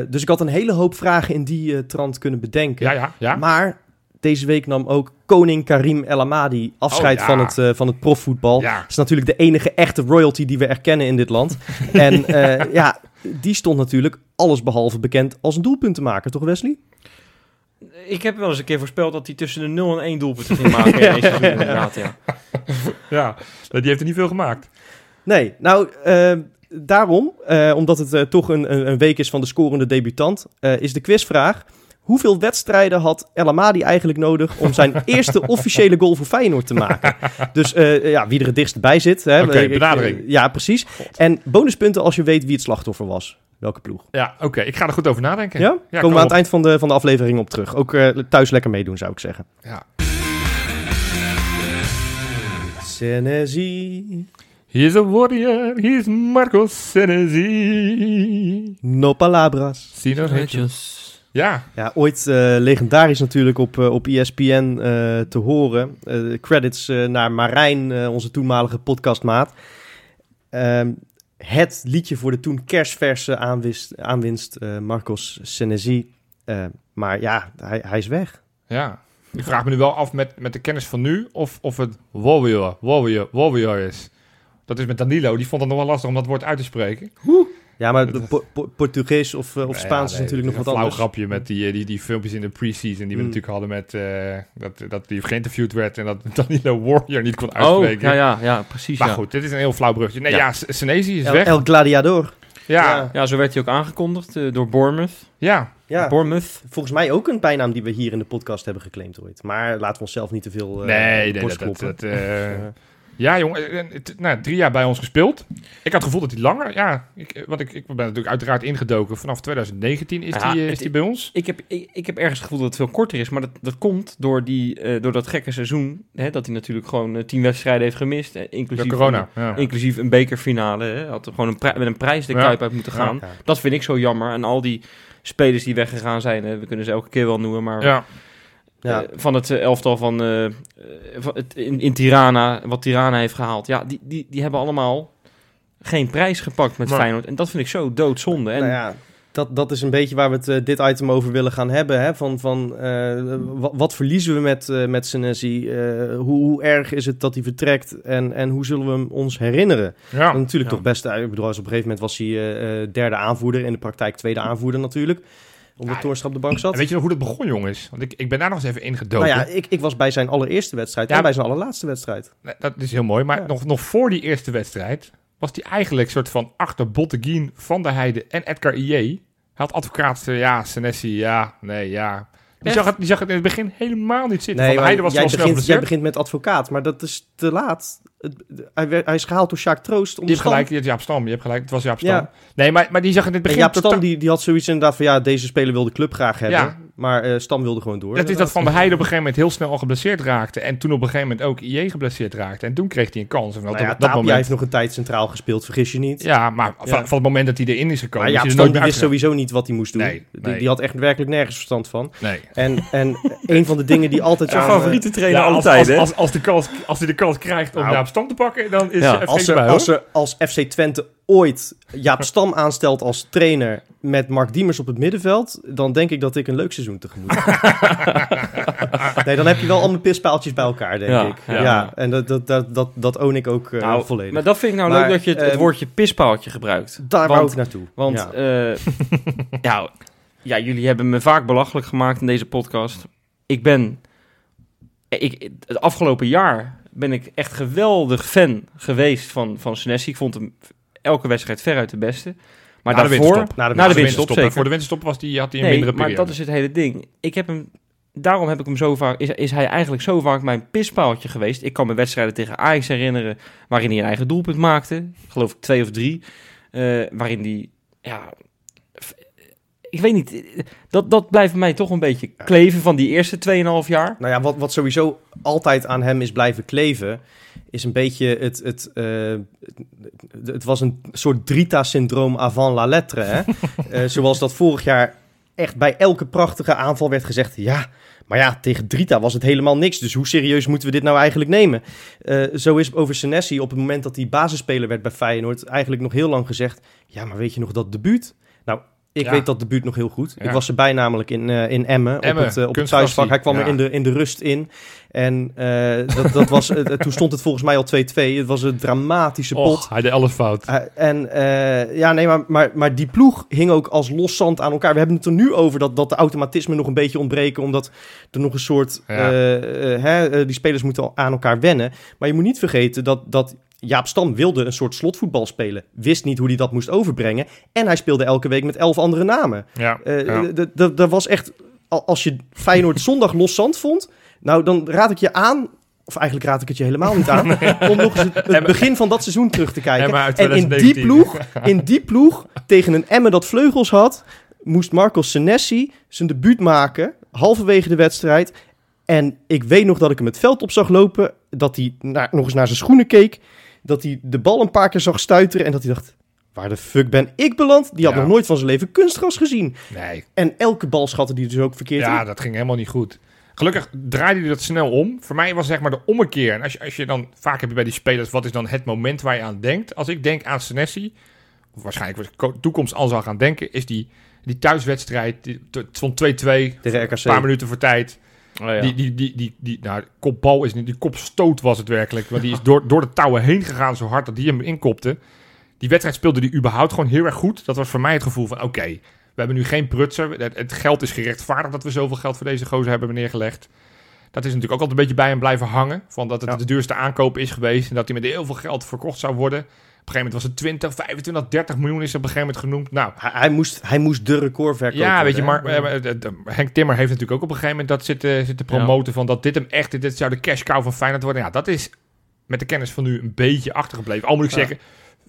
dus ik had een hele hoop vragen in die trant kunnen bedenken. ja, ja. ja. Maar deze week nam ook koning Karim El Amadi afscheid Oh, ja. van, het, van het profvoetbal. ja. Dat is natuurlijk de enige echte royalty die we erkennen in dit land. en ja, die stond natuurlijk allesbehalve bekend als een doelpuntenmaker, toch Wesley? Ik heb wel eens een keer voorspeld dat hij tussen de 0 en 1 doelpunten ging maken. in deze seizoen, inderdaad, ja. ja. Die heeft er niet veel gemaakt. Nee, nou, eh, daarom, eh, omdat het eh, toch een, een, een week is van de scorende debutant, eh, is de quizvraag... Hoeveel wedstrijden had El Amadi eigenlijk nodig om zijn eerste officiële goal voor Feyenoord te maken? Dus eh, ja, wie er het dichtst bij zit. hè. Oké, ik- benadering. ja, precies. En bonuspunten als je weet wie het slachtoffer was. Welke ploeg. Ja, oké. Ik ga er goed over nadenken. Ja? kom Komen we aan op. het eind van de, van de aflevering op terug. Ook eh, thuis lekker meedoen, zou ik zeggen. Ja. Senesi, He's a warrior, he's Marco Senesi. no palabras. Sino Ja, Ja, ooit eh, legendarisch natuurlijk op, eh, op ESPN eh, te horen. Eh, credits eh, naar Marijn, eh, onze toenmalige podcastmaat. Ehm, het liedje voor de toen kerstverse aanwinst, aanwinst eh, Marcos Senesi. Eh, maar ja, hij, hij is weg. ja. Ik vraag me nu wel af met, met de kennis van nu of, of het warrior, warrior, warrior is. Dat is met Danilo, die vond het nog wel lastig om dat woord uit te spreken. Ja, maar de Po- Po- Portugees of, eh, of Nou ja, Spaans is natuurlijk nog een wat flauw anders. grapje met die, eh, die, die filmpjes in de pre-season die we Mm. natuurlijk hadden met eh, dat, dat die geïnterviewd werd en dat Danilo Warrior niet kon Oh, uitspreken. ja, ja, ja, precies. Maar ja. goed, dit is een heel flauw bruggetje. Nee, Ja. ja, Senesi is El, weg. El Gladiador. ja, ja. ja, Ja, zo werd hij ook aangekondigd door Bournemouth. Ja, Bournemouth. volgens mij ook een bijnaam die we hier in de podcast hebben geclaimd ooit. Maar laten we onszelf niet te veel eh nee, nee, dat, dat, eh, Ja. jongen, eh, het, nou, drie jaar bij ons gespeeld. Ik had het gevoel dat hij langer, ja, ik, eh, want ik, ik ben natuurlijk uiteraard ingedoken. Vanaf 2019 is hij eh, bij ons. Ik heb, ik, ik heb ergens het gevoel dat het veel korter is, maar dat, dat komt door, die, eh, door dat gekke seizoen. Hè, dat hij natuurlijk gewoon eh, tien wedstrijden heeft gemist, eh, inclusief, corona. Ja. inclusief een bekerfinale. Hè. Had er gewoon een met een prijs de Ja. kuip uit moeten gaan. Dat vind ik zo jammer. En al die spelers die weggegaan zijn, hè, we kunnen ze elke keer wel noemen, maar ja. Ja. eh, van het eh, elftal van, eh, van het, in, in Tirana, wat Tirana heeft gehaald, ja, die, die, die hebben allemaal geen prijs gepakt met Maar- Feyenoord. En dat vind ik zo doodzonde. En Nou ja, dat, dat is een beetje waar we het dit item over willen gaan hebben. Hè? Van, van, eh, wat, wat verliezen we met, met Senesi? Eh, hoe, hoe erg is het dat hij vertrekt? En, en hoe zullen we hem ons herinneren? ja. natuurlijk Ja. toch best... Ik bedoel, als op een gegeven moment was hij derde aanvoerder. In de praktijk tweede aanvoerder natuurlijk. Omdat Ja, Toornstra op de bank zat. En weet je nog hoe dat begon, jongens? Want ik, ik ben daar nog eens even ingedoken. Nou ja, ik, ik was bij zijn allereerste wedstrijd Ja. en bij zijn allerlaatste wedstrijd. Nee, Dat is heel mooi. Maar Ja. nog, nog voor die eerste wedstrijd was hij eigenlijk soort van achter Botteguin, Van der Heijden en Edgar IJ. Hij had advocaat, ja, Senesi, ja, nee, ja. Die zag, het, die zag het in het begin helemaal niet zitten. van der Heijden was jij, begint, jij begint met advocaat, maar dat is te laat. Het- hij, werd- hij is gehaald door Sjaak Troost. om Je hebt gelijk, je hebt Jaap Stam, je hebt gelijk, het was Jaap Stam. Ja. Nee, maar, maar die zag in het En begin... Jaap Stam die, die had zoiets inderdaad van ja, deze speler wil de club graag hebben. Ja. Maar eh, Stam wilde gewoon door. Dat is dat. Van der Heijden op een gegeven moment heel snel al geblesseerd raakte. En toen op een gegeven moment ook IJ geblesseerd raakte. En toen kreeg hij een kans. En Nou ja, dat, dat moment... heeft nog een tijd centraal gespeeld, vergis je niet. Ja, maar Ja. Van, van het moment dat hij erin is gekomen... maar is er Stam die wist sowieso niet wat hij moest doen. Nee, Die, nee. die had echt werkelijk nergens verstand van. Nee. En, en een van de dingen die altijd Zijn favoriete trainer Ja, alle als, tijden. als, als, als, de kans, als hij de kans krijgt om Nou. Jaap Stam te pakken, dan is Ja, ja, Als, er, er, als FC Twente ooit Jaap Stam aanstelt als trainer met Mark Diemers op het middenveld, dan denk ik dat ik een leuk seizoen tegemoet heb. nee, dan heb je wel al mijn pispaaltjes bij elkaar, denk Ja, ik. ja. Ja, en dat, dat, dat, dat, dat own ik ook eh, Nou, volledig. Maar dat vind ik nou Maar, leuk dat je het, het ehm, woordje pispaaltje gebruikt. Daar want- wou ik naartoe. Want ja. ja. ja, ja, jullie hebben me vaak belachelijk gemaakt in deze podcast. Ik ben... Ik, het afgelopen jaar ben ik echt geweldig fan geweest van, van Senesi. Ik vond hem elke wedstrijd veruit de beste. Maar Na de daarvoor... winterstop. Na de na de winterstop, winterstop, hè. zeker. Voor de winterstop was die, had hij een Nee, mindere maar periode. dat is het hele ding. Ik heb hem... Daarom heb ik hem zo vaak... Is, is hij eigenlijk zo vaak mijn pispaaltje geweest. Ik kan me wedstrijden tegen Ajax herinneren... waarin hij een eigen doelpunt maakte. Geloof ik twee of drie. eh, waarin hij... Ja, ik weet niet. Dat, dat blijft mij toch een beetje kleven van die eerste 2,5 jaar. Nou ja, wat, wat sowieso altijd aan hem is blijven kleven, is een beetje het... Het, eh, het, was een soort Drita-syndroom avant la lettre. Hè? Eh, zoals dat vorig jaar echt bij elke prachtige aanval werd gezegd... Ja, maar ja, tegen Drita was het helemaal niks. Dus hoe serieus moeten we dit nou eigenlijk nemen? Eh, zo is over Senesi op het moment dat hij basisspeler werd bij Feyenoord... eigenlijk nog heel lang gezegd... Ja, maar weet je nog dat debuut? Ik Ja. weet dat debuut nog heel goed. Ja. Ik was erbij namelijk in, eh, in Emmen, Emmen, op het, eh, op het thuisvak. Hij kwam Ja. er in de, in de rust in. En eh, dat, dat was, toen stond het volgens mij al 2-2. Het was een dramatische pot. Och, hij deed alles fout. En ja, nee, maar, maar, maar die ploeg hing ook als los zand aan elkaar. We hebben het er nu over dat, dat de automatismen nog een beetje ontbreken. Omdat er nog een soort. Hè, die spelers moeten al aan elkaar wennen. Maar je moet niet vergeten dat. dat Jaap Stam wilde een soort slotvoetbal spelen. Wist niet hoe hij dat moest overbrengen. En hij speelde elke week met elf andere namen. Ja, Eh, Dat was echt. al- Als je Feyenoord zondag los zand vond. Nou, dan raad ik je aan. Of eigenlijk raad ik het je helemaal niet aan. om nog eens het, het begin van dat seizoen terug te kijken. En in die 2019. ploeg, in die ploeg, tegen een Emmen dat vleugels had, moest Marcos Senesi zijn debuut maken, halverwege de wedstrijd. En ik weet nog dat ik hem het veld op zag lopen. Dat hij naar, nog eens naar zijn schoenen keek. Dat hij de bal een paar keer zag stuiteren. En dat hij dacht, waar de fuck ben ik beland? Die had Ja. nog nooit van zijn leven kunstgras gezien. Nee, En elke bal schatte die dus ook verkeerd ja, in. dat ging helemaal niet goed. Gelukkig draaide hij dat snel om. Voor mij was zeg maar de ommekeer. En als je, als je dan, vaak heb je bij die spelers, wat is dan het moment waar je aan denkt? Als ik denk aan Senesi, of waarschijnlijk ko- toekomst al zal gaan denken, is die, die thuiswedstrijd, het stond 2-2, Tegen een paar minuten voor tijd. Oh, ja. Die, die, die, die, die, nou, kopbal is niet, die kopstoot was het werkelijk. Want die is door, door de touwen heen gegaan zo hard dat die hem inkopte. Die wedstrijd speelde die überhaupt gewoon heel erg goed. Dat was voor mij het gevoel van, oké, we hebben nu geen prutser. Het, het geld is gerechtvaardigd dat we zoveel geld voor deze gozer hebben neergelegd. Dat is natuurlijk ook altijd een beetje bij hem blijven hangen. Van dat het Ja. de duurste aankoop is geweest en dat hij met heel veel geld verkocht zou worden. Op een gegeven moment was het 20, 25, 30 miljoen is op een gegeven moment genoemd. Nou, Hij, hij moest, hij moest de recordverkoop ja, weet je, maar eh, eh, eh, Henk Timmer heeft natuurlijk ook op een gegeven moment dat zitten, zitten promoten van dat dit hem echt, dit zou de cash cow van Feyenoord worden. Ja, dat is met de kennis van nu een beetje achtergebleven. Al moet ik Ja. zeggen,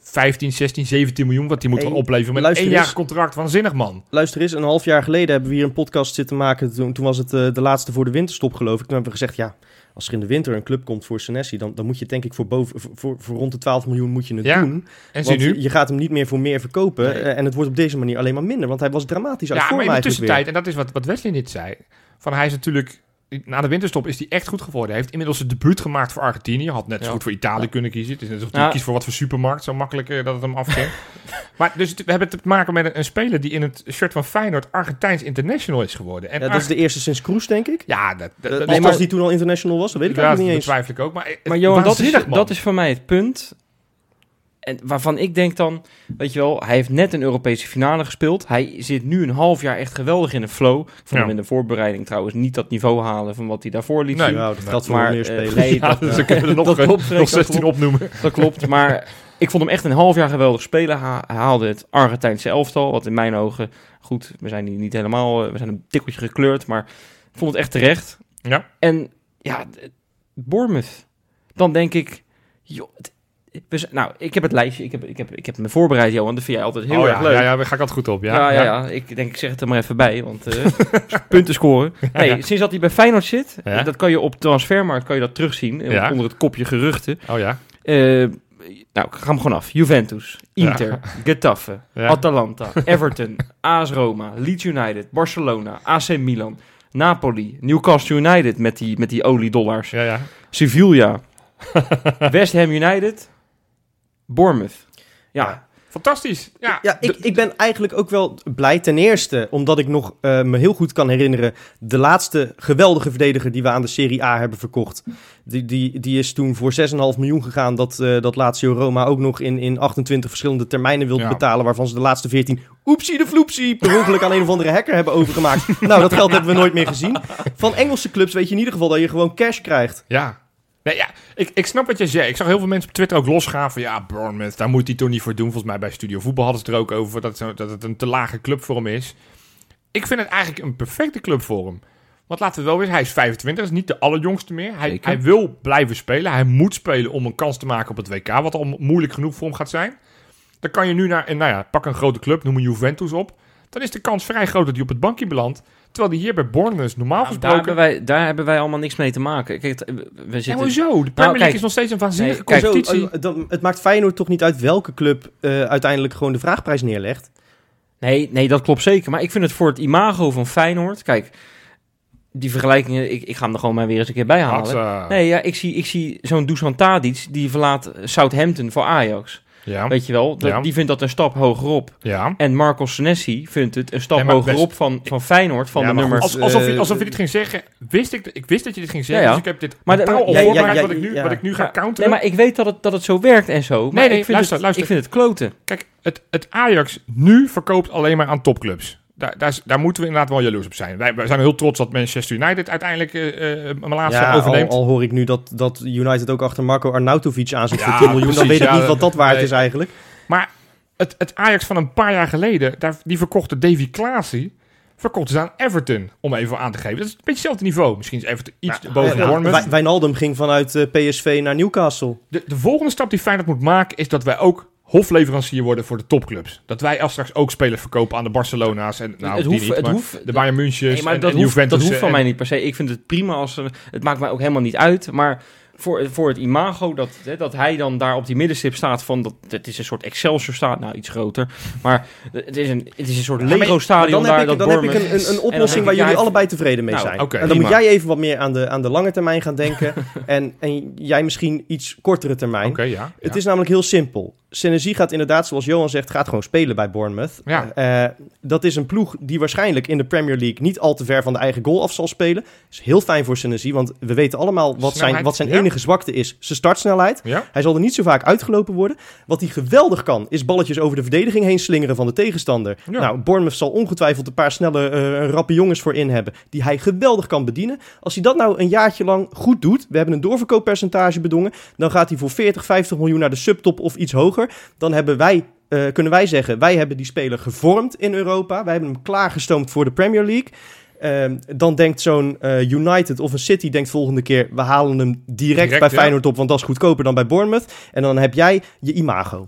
15, 16, 17 miljoen wat die moet Hey, wel opleveren met een eens. contract. Waanzinnig man. Luister eens, een half jaar geleden hebben we hier een podcast zitten maken. Toen, toen was het de laatste voor de winterstop, geloof ik. Toen hebben we gezegd, ja, als er in de winter een club komt voor Senesi... dan, dan moet je denk ik voor, boven, voor- voor, rond de 12 miljoen moet je het Ja, doen. En Want nu. je, gaat hem niet meer voor meer verkopen. Nee. eh, en het wordt op deze manier alleen maar minder. Want hij was dramatisch uit Ja, vorm maar in de tussentijd, en dat is wat, wat Wesley net zei, van hij is natuurlijk, na de winterstop is hij echt goed geworden. Hij heeft inmiddels zijn debuut gemaakt voor Argentinië. Had net zo goed voor Italië kunnen kiezen. Het is net alsof Ja. hij kiest voor wat voor supermarkt, zo makkelijk eh, dat het hem afging. maar dus het- we hebben te maken met een, een speler die in het shirt van Feyenoord Argentijns international is geworden. En Ja, dat is de eerste sinds Kroes, denk ik. Ja, dat, dat, dat nee, als die toen al international was, dat weet ik ja, eigenlijk dat niet eens. betwijfel ik ook. Maar, Maar Johan, dat is, dat is voor mij het punt. En waarvan ik denk dan, weet je wel, hij heeft net een Europese finale gespeeld. Hij zit nu een half jaar echt geweldig in een flow. Ik vond Ja. hem in de voorbereiding trouwens niet dat niveau halen van wat hij daarvoor liet Nee. zien. Nou, dat geldt voor Maar, meer spelers. nee, Ja, dat, dus kunnen er nog, dat klopt, nog dat 16 klopt. opnoemen. Dat klopt, maar ik vond hem echt een half jaar geweldig spelen. Ha- Hij haalde het Argentijnse elftal, wat in mijn ogen, goed, we zijn hier niet helemaal, eh, we zijn een tikkeltje gekleurd, maar ik vond het echt terecht. Ja. En ja, Bournemouth, dan denk ik, joh, het- we nou, ik heb het lijstje, ik heb, ik, heb, ik heb me voorbereid, Johan, dat vind jij altijd heel oh, erg ja, leuk. Ja, ja, daar ga ik altijd goed op. Ja, Ja, ja, ja, Ik denk, ik zeg het er maar even bij, want eh, punten scoren. Nee, sinds dat hij bij Feyenoord zit, Ja. dat kan je op transfermarkt kan je dat terugzien, eh, Ja. onder het kopje geruchten. Oh ja. Eh, nou, ik ga hem gewoon af. Juventus, Inter, Getafe, Ja. Atalanta, Everton, AS Roma, Leeds United, Barcelona, AC Milan, Napoli, Newcastle United met die, met die oliedollars, Ja, ja. Sevilla, West Ham United, Bournemouth. Ja, Ja. Fantastisch. Ja, Ja, ik, ik ben eigenlijk ook wel blij ten eerste, omdat ik nog eh, me heel goed kan herinneren, de laatste geweldige verdediger die we aan de Serie A hebben verkocht, die, die, die is toen voor 6,5 miljoen gegaan, dat, eh dat Lazio Roma ook nog in, in 28 verschillende termijnen wilde Ja. betalen, waarvan ze de laatste 14 oepsie de floepsie per ongeluk aan een of andere hacker hebben overgemaakt. nou, dat geld hebben we nooit meer gezien. Van Engelse clubs weet je in ieder geval dat je gewoon cash krijgt. Ja. Nee, ja, ik, ik snap wat je zei. Ik zag heel veel mensen op Twitter ook losgaan van... ja, Bournemouth, daar moet hij toch niet voor doen. Volgens mij bij Studio Voetbal hadden ze het er ook over... dat, zo- dat het een te lage club voor hem is. Ik vind het eigenlijk een perfecte club voor hem. Want laten we wel weten, hij is 25, is niet de allerjongste meer. Hij, Zeker. hij wil blijven spelen. Hij moet spelen om een kans te maken op het WK... wat al mo- moeilijk genoeg voor hem gaat zijn. Dan kan je nu naar... En nou ja, pak een grote club, noem een Juventus op. Dan is de kans vrij groot dat hij op het bankje belandt. Terwijl hij hier bij Bournemouth normaal Nou, daar, hebben gesproken... wij, daar hebben wij allemaal niks mee te maken. Kijk, we Ja, zitten... hoezo? De Premier League kijk. is nog steeds een waanzinnige Nee, kijk, competitie. Zo, eh, dan- het maakt Feyenoord toch niet uit welke club eh, uiteindelijk gewoon de vraagprijs neerlegt. Nee, nee, dat klopt zeker. Maar ik vind het voor het imago van Feyenoord... Kijk, die vergelijkingen... Ik, ik ga hem er gewoon maar weer eens een keer bij halen. Hatsa. Nee, ja, ik zie, ik zie zo'n Dusan Tadic, die verlaat Southampton voor Ajax. Ja, Weet je wel? Dat- Ja. Die vindt dat een stap hogerop. ja. En Marco Senesi vindt het een stap Nee, hogerop best- van, van Feyenoord, van Ja, de nummer... Als, alsof, je, eh, alsof je dit ging zeggen, wist ik, ik wist dat je dit ging zeggen, dus ik heb dit Maar al ja, ja, voorbereid wat, ik nu, wat ik nu ga counteren. Nee, maar ik weet dat het, dat het zo werkt en zo. Maar Nee, nee, ik vind luister, het, luister. Ik vind het kloten. Kijk, het, het Ajax nu verkoopt alleen maar aan topclubs. Daar, daar, daar moeten we inderdaad wel jaloers op zijn. Wij, wij zijn heel trots dat Manchester United uiteindelijk eh uh, laatste Ja, al, overneemt. al hoor ik nu dat, dat United ook achter Marco Arnautovic aan zit Ja, voor 10 miljoen. dan weet ik ja, niet wat dat waard nee. is eigenlijk. Maar het, het Ajax van een paar jaar geleden, daar, die verkochte Davy Klaasie, verkocht ze aan Everton, om even aan te geven. Dat is een beetje hetzelfde niveau. Misschien is Everton iets boven Ja, Bournemouth. Wij- Wijnaldum ging vanuit eh, PSV naar Newcastle. De, de volgende stap die Feyenoord moet maken is dat wij ook hofleverancier worden voor de topclubs. Dat wij als straks ook spelers verkopen aan de Barcelona's en nou, het hoeft, niet, het maar hoeft, de Bayern München Nee, maar en, dat, en hoeft, Juventus. dat hoeft van en- mij niet per se. Ik vind het prima als... Het maakt mij ook helemaal niet uit. Maar voor, voor het imago, dat, hè, dat hij dan daar op die middenstip staat van... Dat, het is een soort Excelsior staat, nou iets groter. Maar het is een, het is een soort Ja, dan daar. heb ik, dat dan heb ik een, een, oplossing ik, waar ja, jullie allebei tevreden mee Nou, zijn. oké, en dan moet jij even wat meer aan de, aan de lange termijn gaan denken. en, en jij misschien iets kortere termijn. Oké, ja. Het ja. is namelijk heel simpel. Senesi gaat inderdaad, zoals Johan zegt, gaat gewoon spelen bij Bournemouth. Ja. Eh, dat is een ploeg die waarschijnlijk in de Premier League niet al te ver van de eigen goal af zal spelen. is heel fijn voor Senesi, want we weten allemaal wat zijn, wat zijn ja. enige zwakte is. Zijn startsnelheid. ja? Hij zal er niet zo vaak uitgelopen worden. Wat hij geweldig kan, is balletjes over de verdediging heen slingeren van de tegenstander. Nou, Bournemouth zal ongetwijfeld een paar snelle, eh, rappe jongens voor in hebben. Die hij geweldig kan bedienen. Als hij dat nou een jaartje lang goed doet. We hebben een doorverkooppercentage bedongen. Dan gaat hij voor 40, 50 miljoen naar de subtop of iets hoger. Dan hebben wij, eh, kunnen wij zeggen, wij hebben die speler gevormd in Europa. Wij hebben hem klaargestoomd voor de Premier League. Ehm, dan denkt zo'n eh, United of een City denkt volgende keer... we halen hem direct, Direct, bij ja. Feyenoord op, want dat is goedkoper dan bij Bournemouth. En dan heb jij je imago.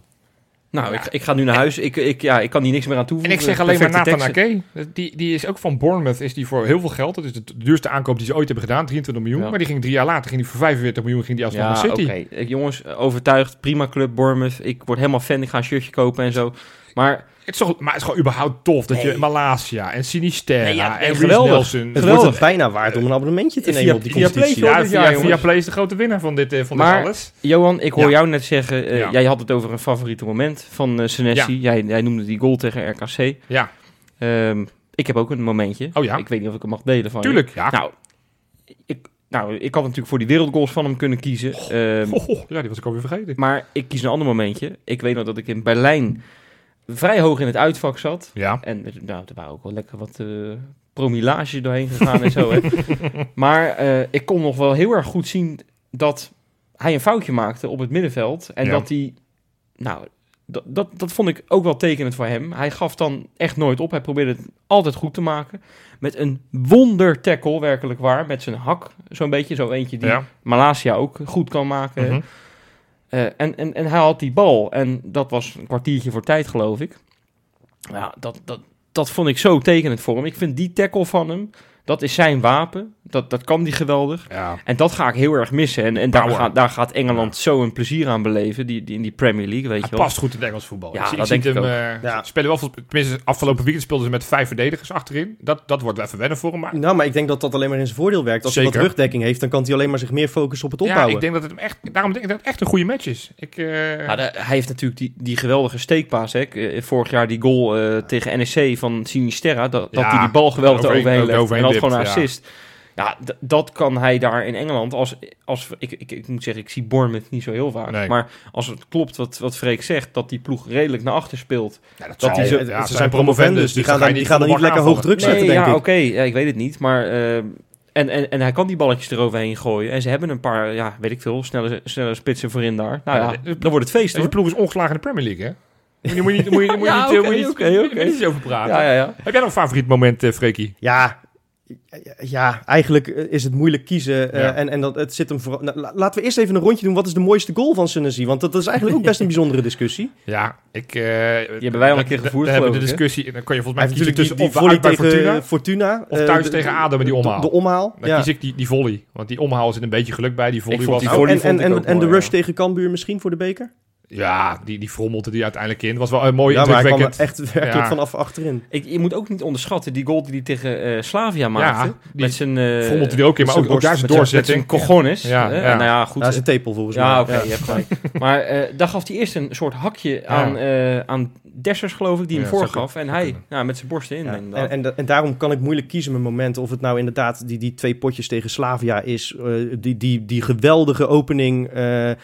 Nou, ik, ik ga nu naar huis. Ik, ik, ja, ik kan hier niks meer aan En toevoegen. ik zeg alleen maar Perfecte Nathan teksten. Ake. Die, die is ook van Bournemouth. Is die voor heel veel geld. Dat is de duurste aankoop die ze ooit hebben gedaan. 23 miljoen. Ja. Maar die ging drie jaar later. Ging die voor 45 miljoen. Ging die alsnog Ja, naar. City. Ik- Jongens, overtuigd. Prima club, Bournemouth. Ik word helemaal fan. Ik ga een shirtje kopen en zo. Maar Het is toch, maar het is gewoon überhaupt tof. Dat Nee. je Malasia en Sinisterra Nee, ja, en Reece geweldig. Nelson. Het Geweldig. wordt het bijna waard om een abonnementje te Via- nemen op die via competitie. Play Ja, dit via, jongens. via Play is de grote winnaar van dit, eh, van dit Maar- alles. Johan, ik hoor Ja. jou net zeggen... eh, Ja. Jij had het over een favoriete moment van eh Senesi. Jij, jij noemde die goal tegen RKC. Ja, Ehm, ik heb ook een momentje. Oh ja? Ik weet niet of ik hem mag delen van je. tuurlijk. Ja. Nou, ik, nou, ik had natuurlijk voor die wereldgoals van hem kunnen kiezen. Ehm, Oh, oh, ja, die was ik alweer vergeten. Maar ik kies een ander momentje. Ik weet nog dat ik in Berlijn vrij hoog in het uitvak zat. Ja. En nou, er waren ook wel lekker wat eh promillage doorheen gegaan en zo. Hè. Maar eh, ik kon nog wel heel erg goed zien dat hij een foutje maakte op het middenveld. En Ja. dat hij, nou, dat, dat, dat vond ik ook wel tekenend voor hem. Hij gaf dan echt nooit op. Hij probeerde het altijd goed te maken. Met een wonder tackle, werkelijk waar. Met zijn hak, zo'n beetje. Zo eentje die Ja. Malasia ook goed kan maken. Eh, en, en, en hij had die bal. En dat was een kwartiertje voor tijd, geloof ik. Ja, dat, dat, dat vond ik zo tekenend voor hem. Ik vind die tackle van hem, dat is zijn wapen. Dat, dat kan die geweldig. Ja. En dat ga ik heel erg missen. En, en daar, gaat, daar gaat Engeland zo een plezier aan beleven. Die, die, in die Premier League, weet Hij je wel. past goed in het Engels voetbal. Ja, ik, zie- dat ik denk ik hem, ook. eh, Ja. spelen wel, vol- tenminste afgelopen weekend speelden ze met vijf verdedigers achterin. Dat, dat wordt wel even wennen voor hem. Maar Nou, maar ik denk dat dat alleen maar in zijn voordeel werkt. Als hij wat rugdekking heeft, dan kan hij alleen maar zich meer focussen op het ja, opbouwen. ik denk dat het hem echt, daarom denk ik dat het echt een goede match is. Ik, eh, Nou, de- hij heeft natuurlijk die, die geweldige steekpaas. Hè. Eh, Vorig jaar die goal eh, tegen NEC van Sinisterra. Dat, dat Ja, hij die bal geweldig overheen- eroverheen legt. eroverheen En dat gewoon een ja. assist. Ja, dat kan hij daar in Engeland. Als, als, ik, ik, ik moet zeggen, ik zie Bournemouth niet zo heel vaak. Nee. Maar als het klopt wat, wat Freek zegt, dat die ploeg redelijk naar achter speelt. ja, dat dat zal- die ze, zo- ja, ze zijn promovendus, die dus gaan dan, die gaan dan niet lekker hoog druk zetten, ja, denk oké. ik. Ja, ik weet het niet. Maar, eh, en, en, en hij kan die balletjes eroverheen gooien. En ze hebben een paar, ja, weet ik veel, snelle, snelle spitsen voorin daar. Nou ja, Ja, de- dan wordt het feest Deze hoor. ploeg is ongeslagen in de Premier League, hè? Moet je, moet je, niet- moet je, moet je Ja, niet, moet je niet, over praten. Ja, ja, ja. Heb jij nog een favoriet moment, eh Freekie? Ja, ja, eigenlijk eh, is het moeilijk kiezen. eh, en, en dat, het zit hem vooral... Nou, la- laten we eerst even een rondje doen. Wat is de mooiste goal van Senesi? Want dat is eigenlijk ook best een bijzondere discussie. Ja, ik... eh, Die hebben wij al een keer gevoerd, da- hebben we de discussie... Dan kan je volgens mij kiezen die, tussen die of volley tegen Fortuna... Fortuna. of eh, thuis de- tegen de- ADO met die omhaal. De, omhaal, Dan ja. kies ik die, die volley. Want die omhaal zit een beetje geluk bij. Die volley Ik vond was... die volley en, vond en, ik en, ook en de rush ja. tegen Cambuur misschien voor de beker? Ja, die, die frommelde die uiteindelijk in. Was wel een mooi ja, maar hij kwam er echt werkelijk Ja. vanaf achterin. Ik, je moet ook niet onderschatten die goal die hij tegen eh, Slavia maakte. die met zijn... eh, frommelde die ook in, maar met ook, ook daar zijn borst- met zijn doorzetting. cojones. Ja, hè? ja. Nou ja, goed. Dat is een tepel volgens mij. ja, oké, je hebt gelijk. Maar eh, daar gaf hij eerst een soort hakje aan, eh aan Dessers, geloof ik, die hem Ja, voorgaf. En hij, ja, met zijn borsten in. Ja, en, en, en daarom kan ik moeilijk kiezen mijn moment of het nou inderdaad die, die twee potjes tegen Slavia is. eh, die, die, die geweldige opening eh, eh,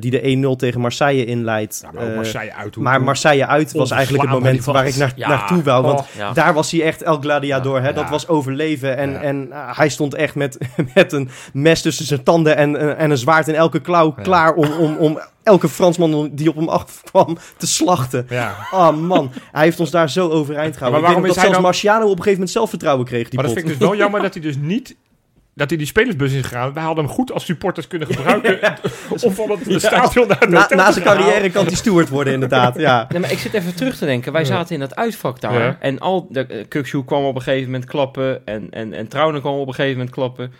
die de 1-0 tegen Marseille inleidt. Ja, maar ook Eh, Marseille uit. hoe- maar Marseille uit was eigenlijk het moment waar ik naar, Ja. naartoe wou. Want Oh, ja. daar was hij echt El Gladiador. Hè? Ja. Dat was overleven. En, Ja. en ah, hij stond echt met, met een mes tussen zijn tanden en, en een zwaard in elke klauw Ja. klaar om, om, om elke Fransman die op hem afkwam te slachten. Ja, Oh man, hij heeft ons daar zo overeind gehouden. Maar ik denk waarom dat is hij zelfs dan- Marciano op een gegeven moment zelfvertrouwen kreeg. Die maar dat pot. vind ik dus wel jammer dat hij dus niet dat hij die spelersbus is gegaan. Wij hadden hem goed als supporters kunnen gebruiken. Om van het stadion naar het Na, zijn carrière kan hij steward worden, inderdaad. Ja. Nee, maar ik zit even terug te denken. Wij Ja. zaten in dat uitvak daar. Ja. En al de uh, Kukshoe kwam op een gegeven moment klappen. En, en, en Trouwen kwam op een gegeven moment klappen.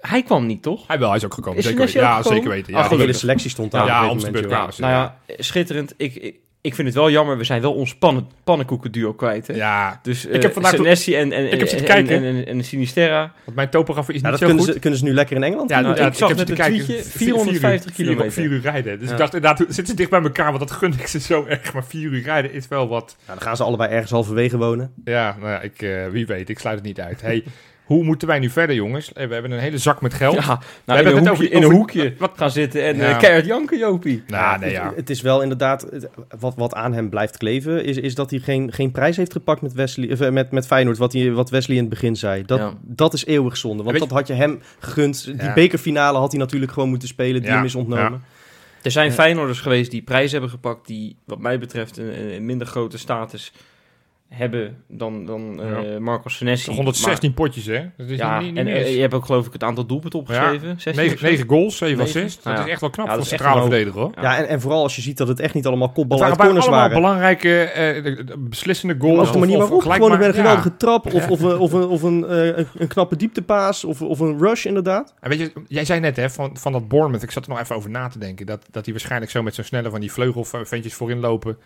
Hij kwam niet, toch? Hij wel, hij is ook gekomen. Is zeker weten. Ja, gekomen? zeker weten. Ach, Ja, de hele selectie stond daar Ja, op ze. Nou ja, schitterend. Ik, ik, ik vind het wel jammer. We zijn wel ons pannen, pannenkoekenduo kwijt. Hè? Ja, Dus Ik heb vandaag- Senesi en, en, Ik heb zitten en, kijken. En, en, en Sinisterra. want mijn topografie is Ja, niet dat zo kunnen goed. ze, kunnen ze nu lekker in Engeland Ja, doen? Nou, ik zag heb net zitten een kijken. tweetje, Vier- vier uur- 450 vier- kilometer. Vier uur rijden. Dus Ja. ik dacht inderdaad, zitten ze dicht bij elkaar, want dat gun ik ze zo erg. Maar vier uur rijden is wel wat. Nou, dan gaan ze allebei ergens halverwege wonen. Ja, nou ja, ik, eh, wie weet, ik sluit het niet uit. Hey, hoe moeten wij nu verder, jongens? Eh, We hebben een hele zak met geld. Ja, hebben nou, in, het een net hoekje, over- in een hoekje wat- gaan zitten en Ja. eh, keihard janken, Jopie. Nou, nee, ja. het, het is wel inderdaad, het- wat, wat aan hem blijft kleven, is, is dat hij geen, geen prijs heeft gepakt met, Wesley, of, eh, met, met Feyenoord, wat, hij, wat Wesley in het begin zei. Dat, Ja. dat is eeuwig zonde, want dat had je hem gegund. Die Ja. bekerfinale had hij natuurlijk gewoon moeten spelen, die Ja, hem is ontnomen. Er zijn Ja. Feyenoorders geweest die prijs hebben gepakt... die wat mij betreft een, een minder grote status hebben dan, dan eh Marco Senesi. Toch 116 potjes, hè? Dat is ja, niet, niet en mis. eh, je hebt ook geloof ik het aantal doelpunten opgeschreven. 16 of 9, zo? 9 goals, 7 Negen. assists. Dat Nou ja. is echt wel knap Ja, voor dat een centrale verdediger, hoor. Ja, en, en vooral als je ziet dat het echt niet allemaal kopballen uit corners allemaal waren. belangrijke, eh, de- de beslissende goals. Als de manier waarop, gelijk gewoon een ja. geweldige trap, of, of, een- of, een, of een, een, een knappe dieptepaas, of, of een rush inderdaad. En weet je, jij zei net hè, van, van dat Bournemouth, ik zat er nog even over na te denken, dat, dat hij waarschijnlijk zo met zo'n snelle van die vleugelventjes voorin lopen.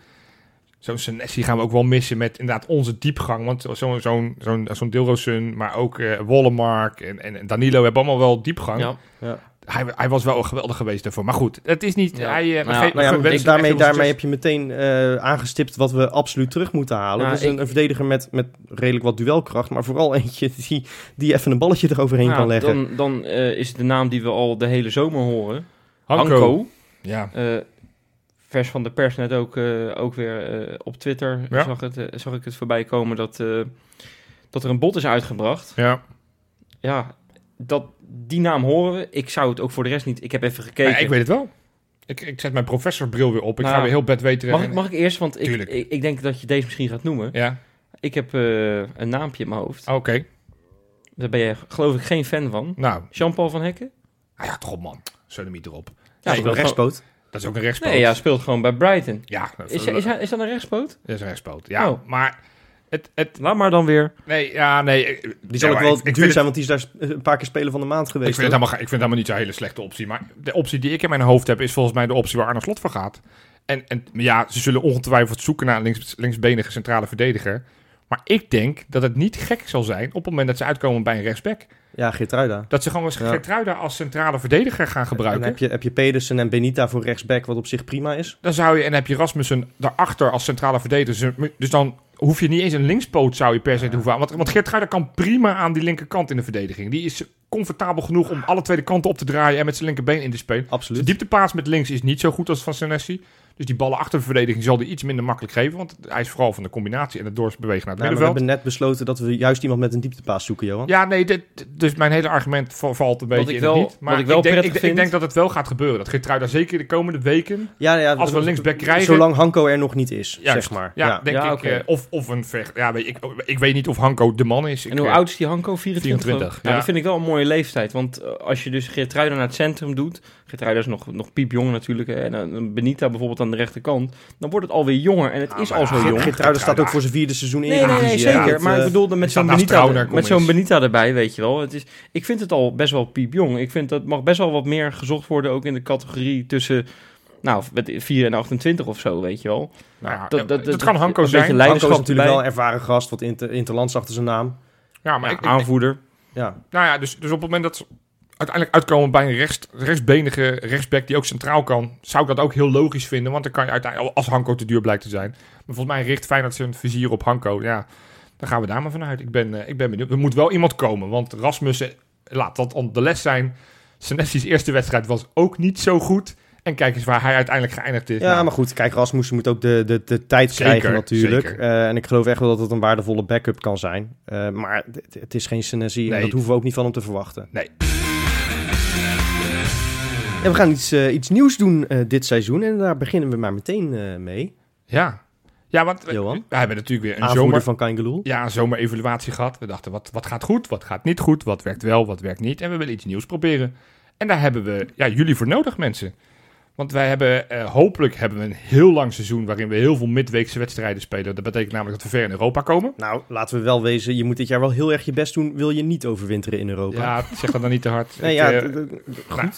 Zo'n Senesi gaan we ook wel missen met inderdaad onze diepgang. Want zo'n zo'n zo'n zo'n Dilrosun, maar ook eh Wollemark en, en Danilo hebben allemaal wel diepgang. Ja. Hij, hij was wel geweldig geweest daarvoor. Maar goed, het is niet... Ja. Hij, eh, Nou ja, Nou ja, maar wensen daarmee, daarmee heb je meteen eh, aangestipt wat we absoluut terug moeten halen. Nou, dat is een, ik- een verdediger met, met redelijk wat duelkracht, maar vooral eentje die, die even een balletje eroverheen Nou, kan leggen. Dan, dan eh, is het de naam die we al de hele zomer horen. Hanko. Hanko. Ja. Vers van de pers net ook, eh, ook weer eh, op Twitter Ja. zag, het, eh, zag ik het voorbij komen dat, eh, dat er een bot is uitgebracht. ja. Ja, dat, die naam horen we. Ik zou het ook voor de rest niet. Ik heb even gekeken. Ik weet het wel. Ik, ik zet mijn professorbril weer op. Ik Nou, ga weer heel bedweterig. mag, ik, mag ik eerst? Want ik, ik, ik denk dat je deze misschien gaat noemen. Ja, Ik heb eh, een naampje in mijn hoofd. oké. Daar ben je geloof ik geen fan van. Nou, Jean-Paul van Hekken? ah ja, toch op man. Sodomiet erop. Ja, Ja, ik een wil rechtspoot. Dat is ook een rechtspoot. Nee, ja, speelt gewoon bij Brighton. Ja, Is, is, hij- is dat een rechtspoot? Dat is een rechtspoot. Ja, Oh. maar het, het, Laat maar dan weer. nee, ja, nee. ik- Die zal ook wel ik- ik duur zijn, want die is daar een paar keer speler van de maand Ik geweest. vind, het hoor. helemaal, ik vind het helemaal niet zo'n hele slechte optie. Maar de optie die ik in mijn hoofd heb, is volgens mij de optie waar Arne Slot voor gaat. En, en ja, ze zullen ongetwijfeld zoeken naar een links, linksbenige centrale verdediger. Maar ik denk dat het niet gek zal zijn op het moment dat ze uitkomen bij een rechtsback. Ja, Geertruida. Dat ze gewoon Ja. Geertruida als centrale verdediger gaan En gebruiken. heb je, heb je Pedersen en Benita voor rechtsback, wat op zich prima is. Dan zou je, en heb je Rasmussen daarachter als centrale verdediger. Dus- Dus dan hoef je niet eens een linkspoot zou je per se te hoeven aan. Want, want Geertruida kan prima aan die linkerkant in de verdediging. Die is comfortabel genoeg om alle twee de kanten op te draaien en met zijn linkerbeen in te spelen. De Absoluut. dieptepaas met links is niet zo goed als van Senesi. Dus die ballen achter de verdediging zal hij iets minder makkelijk geven. Want hij is vooral van de combinatie en het doorbewegen naar het Nou, maar we middenveld. hebben net besloten dat we juist iemand met een dieptepaas zoeken, Johan. Ja, nee, dit, dus mijn hele argument val- valt een beetje ik in het niet. Maar wat ik wel denk, prettig ik, ik denk dat het wel gaat gebeuren. Dat Geertruida zeker de komende weken, Ja, ja, als we een linksback krijgen... Zolang Hanko er nog niet is, Juist. zeg maar. Ja, Ja. denk Ja, ik. eh, of, of een vecht. Ja, weet ik, ik weet niet of Hanko de man is. Ik, En hoe eh, oud is die Hanko? 24? 24, geloof ik? Nou, ja. dat vind ik wel een mooie leeftijd. Want eh, als je dus Geertruiden naar het centrum doet... Geertruiden is nog, nog piepjong natuurlijk. En Benita bijvoorbeeld aan de rechterkant. Dan wordt het alweer jonger. En het Ah, is al zo ja, jong. Geertruida staat ook voor zijn vierde seizoen in. Nee, nee, zeker. Maar eh, ik bedoelde met zo'n Benita, met zo'n. Benita erbij, weet je wel. Het is, ik vind het al best wel piepjong. Ik vind dat mag best wel wat meer gezocht worden, ook in de categorie tussen... Nou, met 4 en 28 of zo, weet je wel. nou ja, dat- dat, dat- kan Hanko een beetje zijn. leiderschap Hanko is natuurlijk erbij. wel een ervaren gast, wat inter, interlands achter zijn naam. Ja, maar Ja, ik, ik- aanvoerder. Ja, nou ja, dus, dus op het moment dat uiteindelijk uitkomen bij een rechts, rechtsbenige rechtsback die ook centraal kan, zou ik dat ook heel logisch vinden. Want dan kan je uiteindelijk, als Hanko te duur blijkt te zijn. Maar volgens mij richt Feyenoord zijn vizier op Hanko. Ja, dan gaan we daar maar vanuit. Ik ben, eh, ik ben benieuwd. Er moet wel iemand komen, want Rasmussen, laat dat de les zijn. Senesi's eerste wedstrijd was ook niet zo goed. En kijk eens waar hij uiteindelijk geëindigd is. ja Nou, maar goed, kijk, Rasmussen moet ook de, de, de tijd Zeker, krijgen natuurlijk. zeker. Eh, en ik geloof echt wel dat het een waardevolle backup kan zijn. Eh, maar het, het is geen Senesi en dat hoeven we ook niet van hem te verwachten. Nee. Ja, we gaan iets, eh, iets nieuws doen eh, dit seizoen en daar beginnen we maar meteen eh, mee. Ja. Ja, want we, Johan? we hebben natuurlijk weer een Aanvoerder zomer, van Kangeloel. ja, een zomerevaluatie gehad. We dachten, wat, wat gaat goed, wat gaat niet goed, wat werkt wel, wat werkt niet. En we willen iets nieuws proberen. En daar hebben we ja, jullie voor nodig, mensen. Want wij hebben, eh, hopelijk hebben we een heel lang seizoen waarin we heel veel midweekse wedstrijden spelen. Dat betekent namelijk dat we ver in Europa komen. Nou, laten we wel wezen, je moet dit jaar wel heel erg je best doen, wil je niet overwinteren in Europa. Ja, zeg dat dan niet te hard. Nee, ja, eh, nou,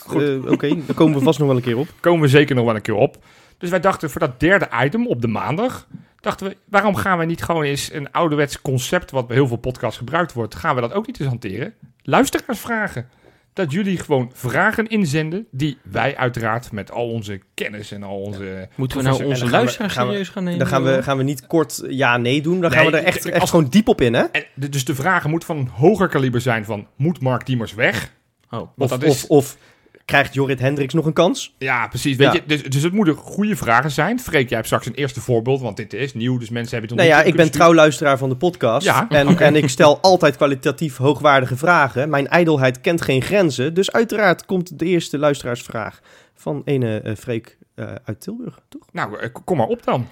goed. eh, Oké, daar komen we vast nog wel een keer op. komen we zeker nog wel een keer op. Dus wij dachten voor dat derde item op de maandag, dachten we, waarom gaan we niet gewoon eens een ouderwets concept wat bij heel veel podcasts gebruikt wordt, gaan we dat ook niet eens hanteren? Luisteraarsvragen. Dat jullie gewoon vragen inzenden die wij uiteraard met al onze kennis en al onze... Moeten we nou onze luisteraars gaan we- serieus gaan nemen? Dan gaan we, gaan we niet kort ja-nee doen, dan gaan we er echt, echt als- gewoon diep op in, hè? En de- dus de vragen moeten van een hoger kaliber zijn van, moet Mark Diemers weg? Oh, Of, dat is, of, of krijgt Jorrit Hendricks nog een kans? ja, precies. Weet Ja. Je, dus, dus het moeten goede vragen zijn. Freek, jij hebt straks een eerste voorbeeld, want dit is nieuw, dus mensen hebben het Nou nog ja, niet ik ben kunnen trouwluisteraar van de podcast. Ja, en, en ik stel altijd kwalitatief hoogwaardige vragen. Mijn ijdelheid kent geen grenzen. Dus uiteraard komt de eerste luisteraarsvraag van ene eh, Freek eh, uit Tilburg, toch? Nou, eh, kom maar op dan.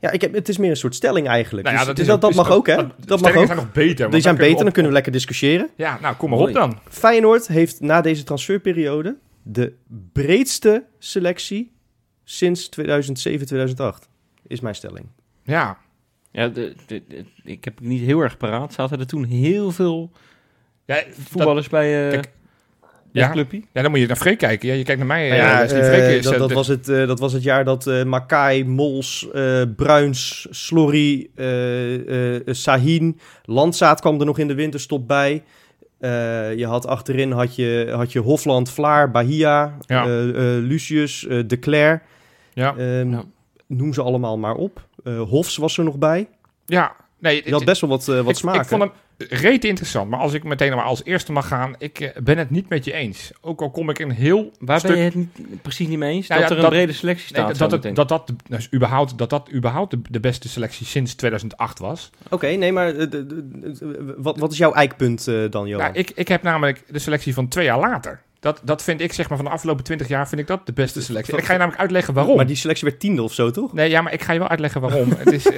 Ja, ik heb, het is meer een soort stelling eigenlijk. Nou ja, Dus is dat, dat is mag ook, hè? Dat mag ook. zijn nog beter. Die zijn beter, dan kunnen we lekker discussiëren. Ja, nou, kom maar op dan. Feyenoord heeft na deze transferperiode de breedste selectie sinds 2007, 2008. Is mijn stelling. Ja, Ja, de, de- de- ik heb het niet heel erg paraat. Zaten er toen heel veel ja, dat, voetballers bij eh Kijk, ja. ja. clubje? ja, dan moet je naar Freek kijken. Ja, je kijkt naar mij. Nou eh, ja, eh, is, dat, was het, eh, dat was het jaar dat eh Makai, Mols, eh, Bruins, Slorry, eh eh Sahin, Landzaat kwam er nog in de winterstop bij. Eh, je had achterin had je, had je Hofland, Vlaar, Bahia, Ja. eh, eh, Lucius, eh, De Cler. ja, Ehm, Ja. Noem ze allemaal maar op. Eh, Hofs was er nog bij. ja, nee. Je had best wel wat, wat ik, smaak. ik vond hem reet interessant. Maar als ik meteen maar als eerste mag gaan, ik eh, ben het niet met je eens. Ook al kom ik een heel Waar stuk... ben je het niet, precies niet mee eens? Nou dat ja, er een brede selectie staat dat, dat, dat, dat, dus überhaupt, dat dat überhaupt de, de beste selectie sinds 2008 was. Oké, nee, maar eh, de- wat, wat is jouw eikpunt eh, dan, Johan? Nou, ik, ik heb namelijk de selectie van twee jaar later. Dat, dat vind ik, zeg maar, van de afgelopen 20 jaar vind ik dat de beste selectie. En ik ga je namelijk uitleggen waarom. Maar die selectie werd tiende of zo, toch? Nee, ja, maar ik ga je wel uitleggen waarom. het is,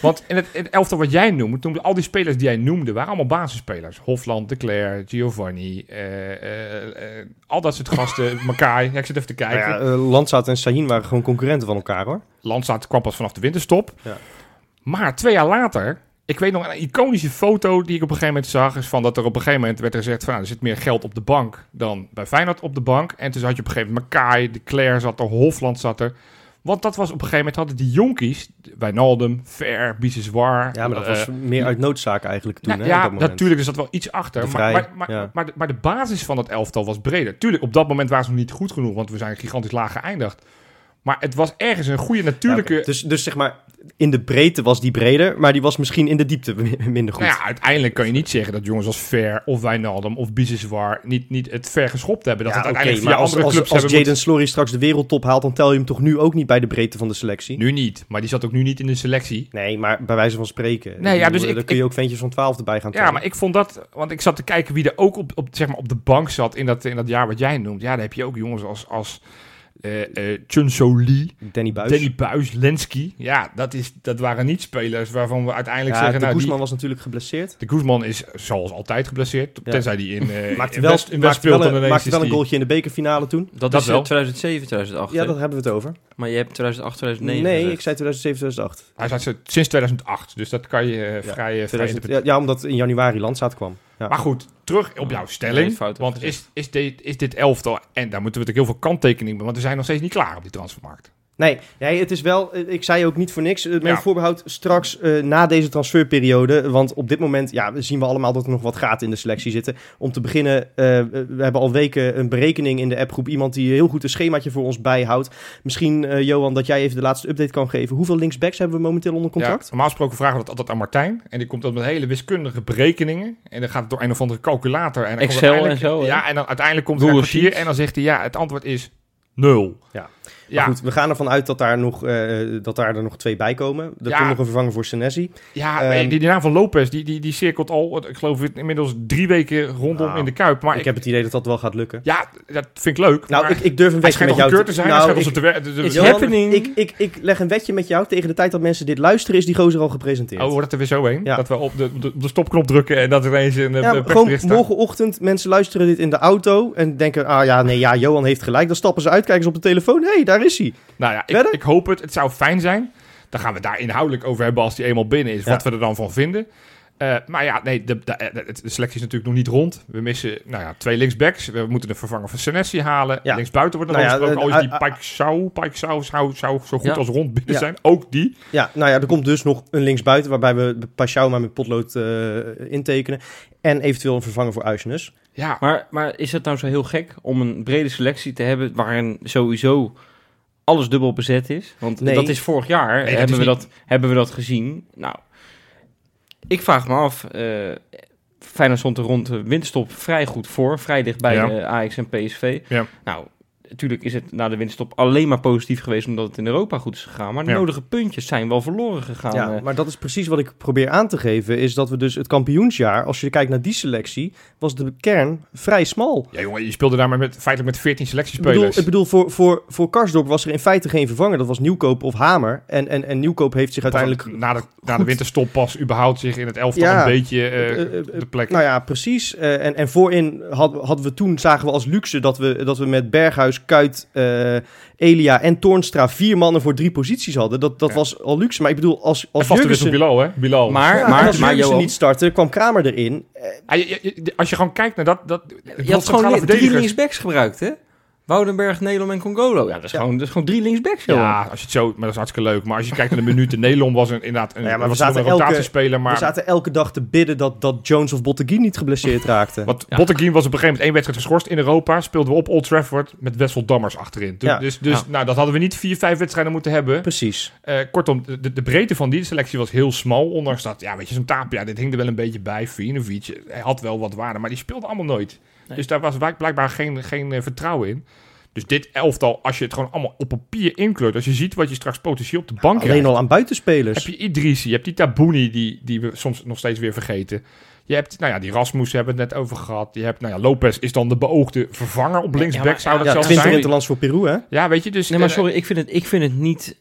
want in het, in het elftal wat jij noemt, noemde, al die spelers die jij noemde, waren allemaal basisspelers. Hofland, De Cler, Giovanni, eh, eh, eh, al dat soort gasten, Makai. Ja, ik zit even te kijken. Nou ja, Landzaat en Sahin waren gewoon concurrenten van elkaar, hoor. Landsaat kwam pas vanaf de winterstop. Ja. Maar twee jaar later, ik weet nog een iconische foto die ik op een gegeven moment zag, is van dat er op een gegeven moment werd er gezegd van nou, er zit meer geld op de bank dan bij Feyenoord op de bank. En toen had je op een gegeven moment Makai, De Cler zat er, Hofland zat er. Want dat was op een gegeven moment hadden die jonkies, Wijnaldum, Ver, Biseswar. Ja, maar dat eh, was meer uit noodzaak eigenlijk toen, ja, hè, ja, dat natuurlijk is dat wel iets achter. Maar, maar, maar, ja. maar, de, maar de basis van het elftal was breder. Tuurlijk, op dat moment waren ze nog niet goed genoeg, want we zijn gigantisch laag geëindigd. Maar het was ergens een goede natuurlijke... Ja, dus, dus zeg maar, in de breedte was die breder, maar die was misschien in de diepte minder goed. Nou ja, uiteindelijk kan je niet zeggen dat jongens als Ver of Wijnaldum of Biseswar niet, niet het ver geschopt hebben. Dat Ja, het uiteindelijk maar via als, andere als, clubs als Jaden Slory straks de wereldtop haalt, dan tel je hem toch nu ook niet bij de breedte van de selectie? Nu niet, maar die zat ook nu niet in de selectie. Nee, maar bij wijze van spreken. Nee, ja, dus ik- dan kun je ook ventjes van 12 erbij gaan tellen. Ja, maar ik vond dat, want ik zat te kijken wie er ook op, op, zeg maar op de bank zat in dat, in dat jaar wat jij noemt. Ja, daar heb je ook jongens als, als eh eh Chun So Lee, Danny Buis. Danny Buis, Lenski. Ja, dat, is, dat waren niet spelers waarvan we uiteindelijk ja, zeggen... de nou, Guzman die, was natuurlijk geblesseerd. de Guzman is zoals altijd geblesseerd, Ja. tenzij die in, eh Maakte in wel, West, in West maakte speelt. wel, dan een, maakte wel een goaltje in de bekerfinale toen. Dat, Dat is wel. eh, 2007, 2008. Ja, daar hebben we het over. Maar je hebt 2008, 2009 nee, gezegd. ik zei 2007, 2008. Hij zat ze- sinds 2008, dus dat kan je vrij, vrij 2000 interpreteren. ja, ja, omdat in januari Landzaat kwam. Ja. Maar goed, terug op jouw Nee, stelling. want is, is, dit, is dit elftal, en daar moeten we natuurlijk heel veel kanttekeningen bij, want we zijn nog steeds niet klaar op die transfermarkt. Nee, nee, het is wel, eh, ik zei ook niet voor niks, eh, met Ja. voorbehoud straks eh, na deze transferperiode. Want op dit moment ja, zien we allemaal dat er nog wat gaten in de selectie zitten. Om te beginnen, eh, we hebben al weken een berekening in de appgroep. Iemand die heel goed een schemaatje voor ons bijhoudt. Misschien, eh, Johan, dat jij even de laatste update kan geven. Hoeveel linksbacks hebben we momenteel onder contract? Ja, normaal gesproken vragen we dat altijd aan Martijn. En die komt dan met hele wiskundige berekeningen. En dan gaat het door een of andere calculator. En dan Excel uiteindelijk- en zo, hè? Ja, en dan uiteindelijk komt er een Sheets. en dan zegt hij ja, het antwoord is nul. Ja, Maar goed, we gaan ervan uit dat daar, nog, eh, dat daar er nog twee bij komen. Er Ja. komt nog een vervanger voor Senesi. ja Ehm, die, die naam van Lopez, die, die, die cirkelt al, ik geloof inmiddels drie weken rondom Nou, in de Kuip. Maar ik, ik, heb het idee dat dat wel gaat lukken. ja, dat vind ik leuk. Nou, ik, ik durf een wetje met jou te zijn. Nou, ik, ons te wer- de- de- It's Johan, happening. Ik, ik, ik leg een wetje met jou. Tegen de tijd dat mensen dit luisteren, is die gozer al gepresenteerd. Oh, wordt het er weer zo heen? Ja. Dat we op de, de, op de stopknop drukken en dat er ineens een ja, gewoon morgenochtend, mensen luisteren dit in de auto en denken, ah ja, nee, ja, Johan heeft gelijk. Dan stappen ze uit, kijken ze op de telefoon, hé, hey, daar is hij. Nou ja, ik, ik hoop het. Het zou fijn zijn. Dan gaan we daar inhoudelijk over hebben als die eenmaal binnen is. Ja. Wat we er dan van vinden. Eh, maar ja, nee, de, de, de, de selectie is natuurlijk nog niet rond. We missen nou ja, twee linksbacks. We moeten de vervanger van Senesi halen. Ja. Linksbuiten wordt er Nou ja, gesproken. eh, Al is die eh, Pike zou, Pike zou, zou, zou zo goed Ja. als rond binnen Ja. zijn. Ook die. Ja, nou ja, er komt dus nog een linksbuiten waarbij we Pashao maar met potlood eh, intekenen. En eventueel een vervanger voor Uisnes. Ja, Maar, maar is het nou zo heel gek om een brede selectie te hebben waarin sowieso alles dubbel bezet is? Want Nee. dat is vorig jaar, dat hebben, is we niet- dat, hebben we dat gezien. Nou, ik vraag me af, eh Feyenoord stond er rond de winterstop vrij goed voor, vrij dichtbij Ja. eh, Ajax en PSV. Ja. Nou, natuurlijk is het na de winterstop alleen maar positief geweest omdat het in Europa goed is gegaan. Maar de Ja. nodige puntjes zijn wel verloren gegaan. ja, eh. maar dat is precies wat ik probeer aan te geven. Is dat we dus het kampioensjaar, als je kijkt naar die selectie, was de kern vrij smal. ja, jongen, je speelde daar maar met, feitelijk met 14 Ik bedoel, selectiespelers. ik bedoel voor, voor, voor Karsdorp was er in feite geen vervanger. Dat was Nieuwkoop of Hamer. En, en, en Nieuwkoop heeft zich uiteindelijk... na de, na de winterstop pas überhaupt zich in het elftal Ja. een beetje eh, Eh, de plek. Nou ja, precies. Eh, en, en voorin had, hadden we toen, zagen we als luxe dat we, dat we met Berghuis, Kuit, eh, Elia en Toornstra vier mannen voor drie posities hadden. Dat, dat Ja. was al luxe. Maar ik bedoel, als, en als Jurgensen, Bilal, hè? Bilal. maar, Ja, maar, als maar Jurgensen niet startte, kwam Kramer erin. Eh, Ah, je- je- je- als je gewoon kijkt naar dat... dat Je had gewoon drie linksbacks gebruikt, hè? Woudenberg, Nelom en Congolo. Ja, dat is, Ja. Gewoon, dat is gewoon drie linksbacks, joh. Ja, als je het zo, maar dat is hartstikke leuk. Maar als je kijkt naar de minuten, Nelon was een, inderdaad een, Ja, maar we was zaten een rotatiespeler. Maar We zaten elke dag te bidden dat, dat Jones of Botteguin niet geblesseerd raakte. wat Ja. Botteguin was op een gegeven moment één wedstrijd geschorst in Europa. Speelden we op Old Trafford met Wessel Dammers achterin. Dus, Ja. dus, dus Ja. nou, dat hadden we niet vier, vijf wedstrijden moeten hebben. Precies. Eh, kortom, de, de breedte van die selectie was heel smal. Ondanks dat, ja, weet je, zo'n Tapia, dit hing er wel een beetje bij. Vinovic, hij had wel wat waarde, maar die speelde allemaal nooit. Nee. Dus daar was blijk- blijkbaar geen, geen eh, vertrouwen in. Dus dit elftal, als je het gewoon allemaal op papier inkleurt, als je ziet wat je straks potentieel op de bank Alleen krijgt, al aan buitenspelers. heb je Idrissi, je hebt die Tabouni, die, die we soms nog steeds weer vergeten. Je hebt, nou ja, die Rasmus hebben we het net over gehad. Je hebt, nou ja, Lopez is dan de beoogde vervanger op linksback, maar- zou dat Ja, zelfs 20 zijn. interlands voor Peru, hè? Ja, weet je, dus... Nee, maar eh, sorry, ik vind het, ik vind het niet...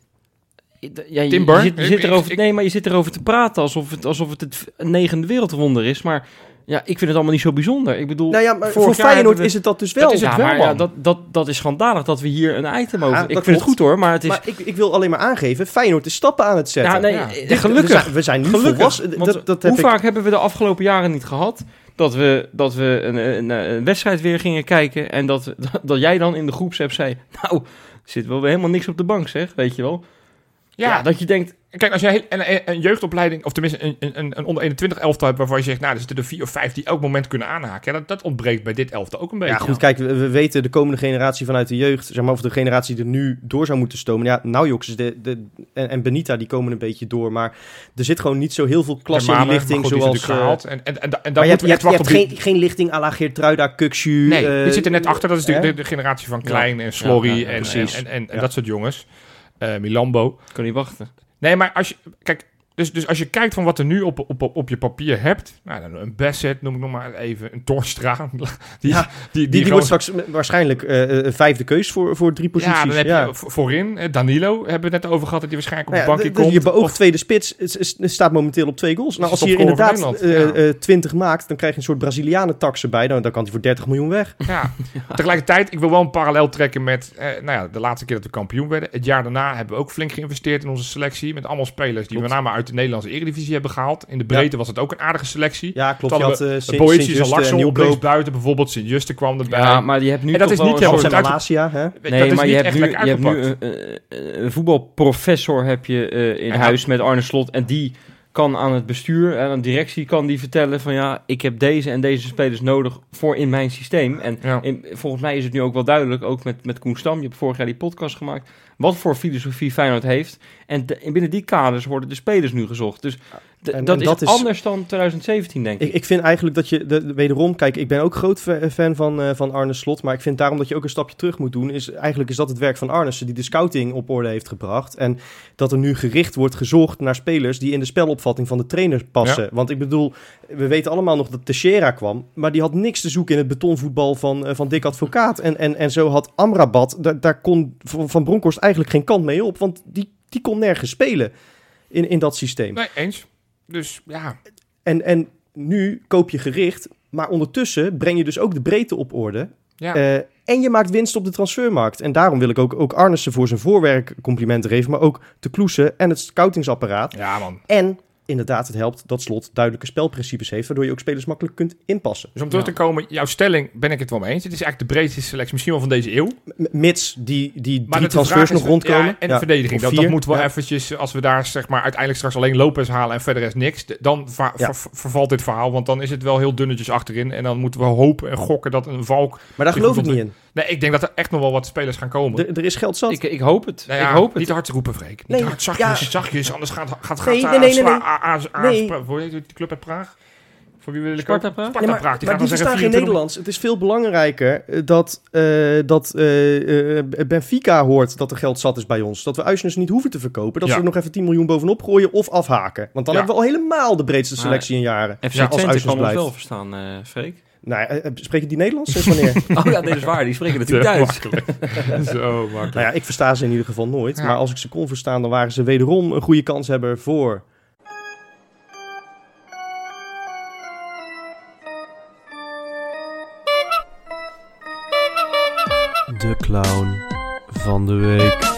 Ja, je, Timber? je zit, je zit ik- erover, ik- nee, maar je zit erover te praten alsof het, alsof het het negende wereldwonder is. Maar ja, ik vind het allemaal niet zo bijzonder. Ik bedoel, Nou ja, maar vorig voor Feyenoord we- is het dat dus wel. Dat is het ja, wel, maar ja, dat, dat, dat is schandalig dat we hier een item over... Ik vind het goed hoor, maar het is... Maar ik, ik wil alleen maar aangeven, Feyenoord is stappen aan het zetten. ja, nee, eh, Dit- gelukkig. We zijn, we zijn nu Gelukkig, volwassen. want Dat, dat heb hoe ik- vaak hebben we de afgelopen jaren niet gehad dat we, dat we een, een, een wedstrijd weer gingen kijken en dat, dat jij dan in de groepsapp zei, nou, er zit wel weer helemaal niks op de bank zeg, weet je wel. Ja, ja, dat je denkt, Kijk, als je heel- een, een, een jeugdopleiding, of tenminste een, een, een onder 21 elftal hebt waarvan je zegt, nou, er zitten er vier of vijf die elk moment kunnen aanhaken. Ja, dat, dat ontbreekt bij dit elftal ook een beetje. Ja, goed, kijk, we, we weten de komende generatie vanuit de jeugd, zeg maar, of de generatie die er nu door zou moeten stomen. Ja, Naujoks de, de, en, en Benita, die komen een beetje door. Maar er zit gewoon niet zo heel veel klasse in die lichting, goed, zoals... natuurlijk eh, gehaald. En, en, en, en dan je hebt, je hebt, je hebt geen, geen lichting à la Geertruida, Kukshu. Nee, eh, die zit er net achter. Dat is de, hè? de, de generatie van Klein en Slorry en, en, en, dat soort jongens. Eh, Milambo. kan niet wachten. Nee, maar als je... Kijk, dus, dus als je kijkt van wat er nu op, op, op, op je papier hebt... Nou, een Bassett noem ik nog maar even. Een Torstra. Die, Ja, die, die, Die, die gewoon- wordt straks waarschijnlijk eh, eh, vijfde keus voor, voor drie posities. Ja, dan heb je vo- voorin eh, Danilo, hebben we het net over gehad, dat hij waarschijnlijk op Nou de ja, bankje de- komt. je beoogd Of- tweede spits staat momenteel op twee goals. Nou, Is als hij hier inderdaad eh, 20 maakt, dan krijg je een soort Brazilianen tax erbij. Dan, dan kan hij voor 30 miljoen weg. Ja. Tegelijkertijd, ik wil wel een parallel trekken met nou ja, de laatste keer dat we kampioen werden. Het jaar daarna hebben we ook flink geïnvesteerd in onze selectie. Met allemaal spelers die we name uit de Nederlandse Eredivisie hebben gehaald. In de breedte was het ook een aardige selectie. Ja, klopt. Je Terwijl had uh, De Sint- Boetjes en en Laxel op Nieuwkoop. links buiten bijvoorbeeld. Sint-Juste kwam erbij. Ja, maar je hebt nu En dat toch is wel niet een helemaal soort- Op uit- Malasia, hè? Je, Nee, dat is maar je niet hebt nu, je hebt nu een, voetbalprofessor heb je eh, in En huis met Arne Slot. En die kan aan het bestuur en aan de directie kan die vertellen van ja, ik heb deze en deze spelers nodig voor in mijn systeem. En Ja. in- volgens mij is het nu ook wel duidelijk, ook met, met Koen Stam, je hebt vorig jaar die podcast gemaakt, wat voor filosofie Feyenoord heeft. En binnen die kaders worden de spelers nu gezocht. Dus En- dat, en is dat is- anders dan 2017, denk ik. Ik, ik vind eigenlijk dat je, de, de- wederom, kijk, ik ben ook groot fa- fan van, eh, van Arne Slot. Maar ik vind daarom dat je ook een stapje terug moet doen. Is, eigenlijk is dat het werk van Arnissen, die de scouting op orde heeft gebracht. En dat er nu gericht wordt gezocht naar spelers die in de spelopvatting van de trainer passen. Want ik bedoel, we weten allemaal nog dat Teixeira kwam. Maar die had niks te zoeken in het betonvoetbal van, eh, van Dick Advocaat. En, en, en zo had Amrabat, daar, daar kon Van Van Bronckhorst eigenlijk geen kant mee op. Want die, die kon nergens spelen in, in dat systeem. Nee, eens. Dus ja, En, en nu koop je gericht, maar ondertussen breng je dus ook de breedte op orde. ja. Eh, en je maakt winst op de transfermarkt. En daarom wil ik ook, ook Arnissen voor zijn voorwerk complimenten geven, maar ook de Kloesen en het scoutingsapparaat. ja, man. En inderdaad, het helpt dat Slot duidelijke spelprincipes heeft, waardoor je ook spelers makkelijk kunt inpassen. Dus om terug te komen, jouw stelling ben ik het wel mee eens. Het is eigenlijk de breedste selectie misschien wel van deze eeuw. M- mits die, die Maar drie transfers nog rondkomen. Ja, en Ja, verdediging. Dat, dat moeten we ja. eventjes, als we daar zeg maar uiteindelijk straks alleen Lopez halen en verder is niks, dan va- Ja. ver- vervalt dit verhaal. Want dan is het wel heel dunnetjes achterin. En dan moeten we hopen en gokken dat een valk... Maar daar geloof ik niet in. Nee, ik denk dat er echt nog wel wat spelers gaan komen. Er, er is geld zat. Ik, ik hoop het. Nou ja, ik hoop het. Niet te hard roepen, Freek. Niet Nee, hard, zachtjes, ja. zachtjes. Anders gaat, gaat, gaat Nee, nee, nee, nee, nee. Die club uit Praag? Voor wie wil ik Sparta? Praag? Sparta Ja, maar. Die maar die verstaan zeggen geen 24 Nederlands. Het is veel belangrijker dat, eh, dat eh, eh, Benfica hoort dat er geld zat is bij ons. Dat we Uisnes niet hoeven te verkopen. Dat Ja. ze er nog even 10 miljoen bovenop gooien of afhaken. Want dan Ja. hebben we al helemaal de breedste Maar- selectie in jaren. FC Ja, als Twente Uisnes kan ons wel verstaan, Freek. Nou, eh, eh, spreken die Nederlands sinds wanneer? Oh ja, dat is waar. Die spreken natuurlijk Duits. makkelijk. Zo makkelijk. nou ja, ik versta ze in ieder geval nooit. Ja. Maar als ik ze kon verstaan, dan waren ze wederom een goede kans hebben voor... De clown van de week.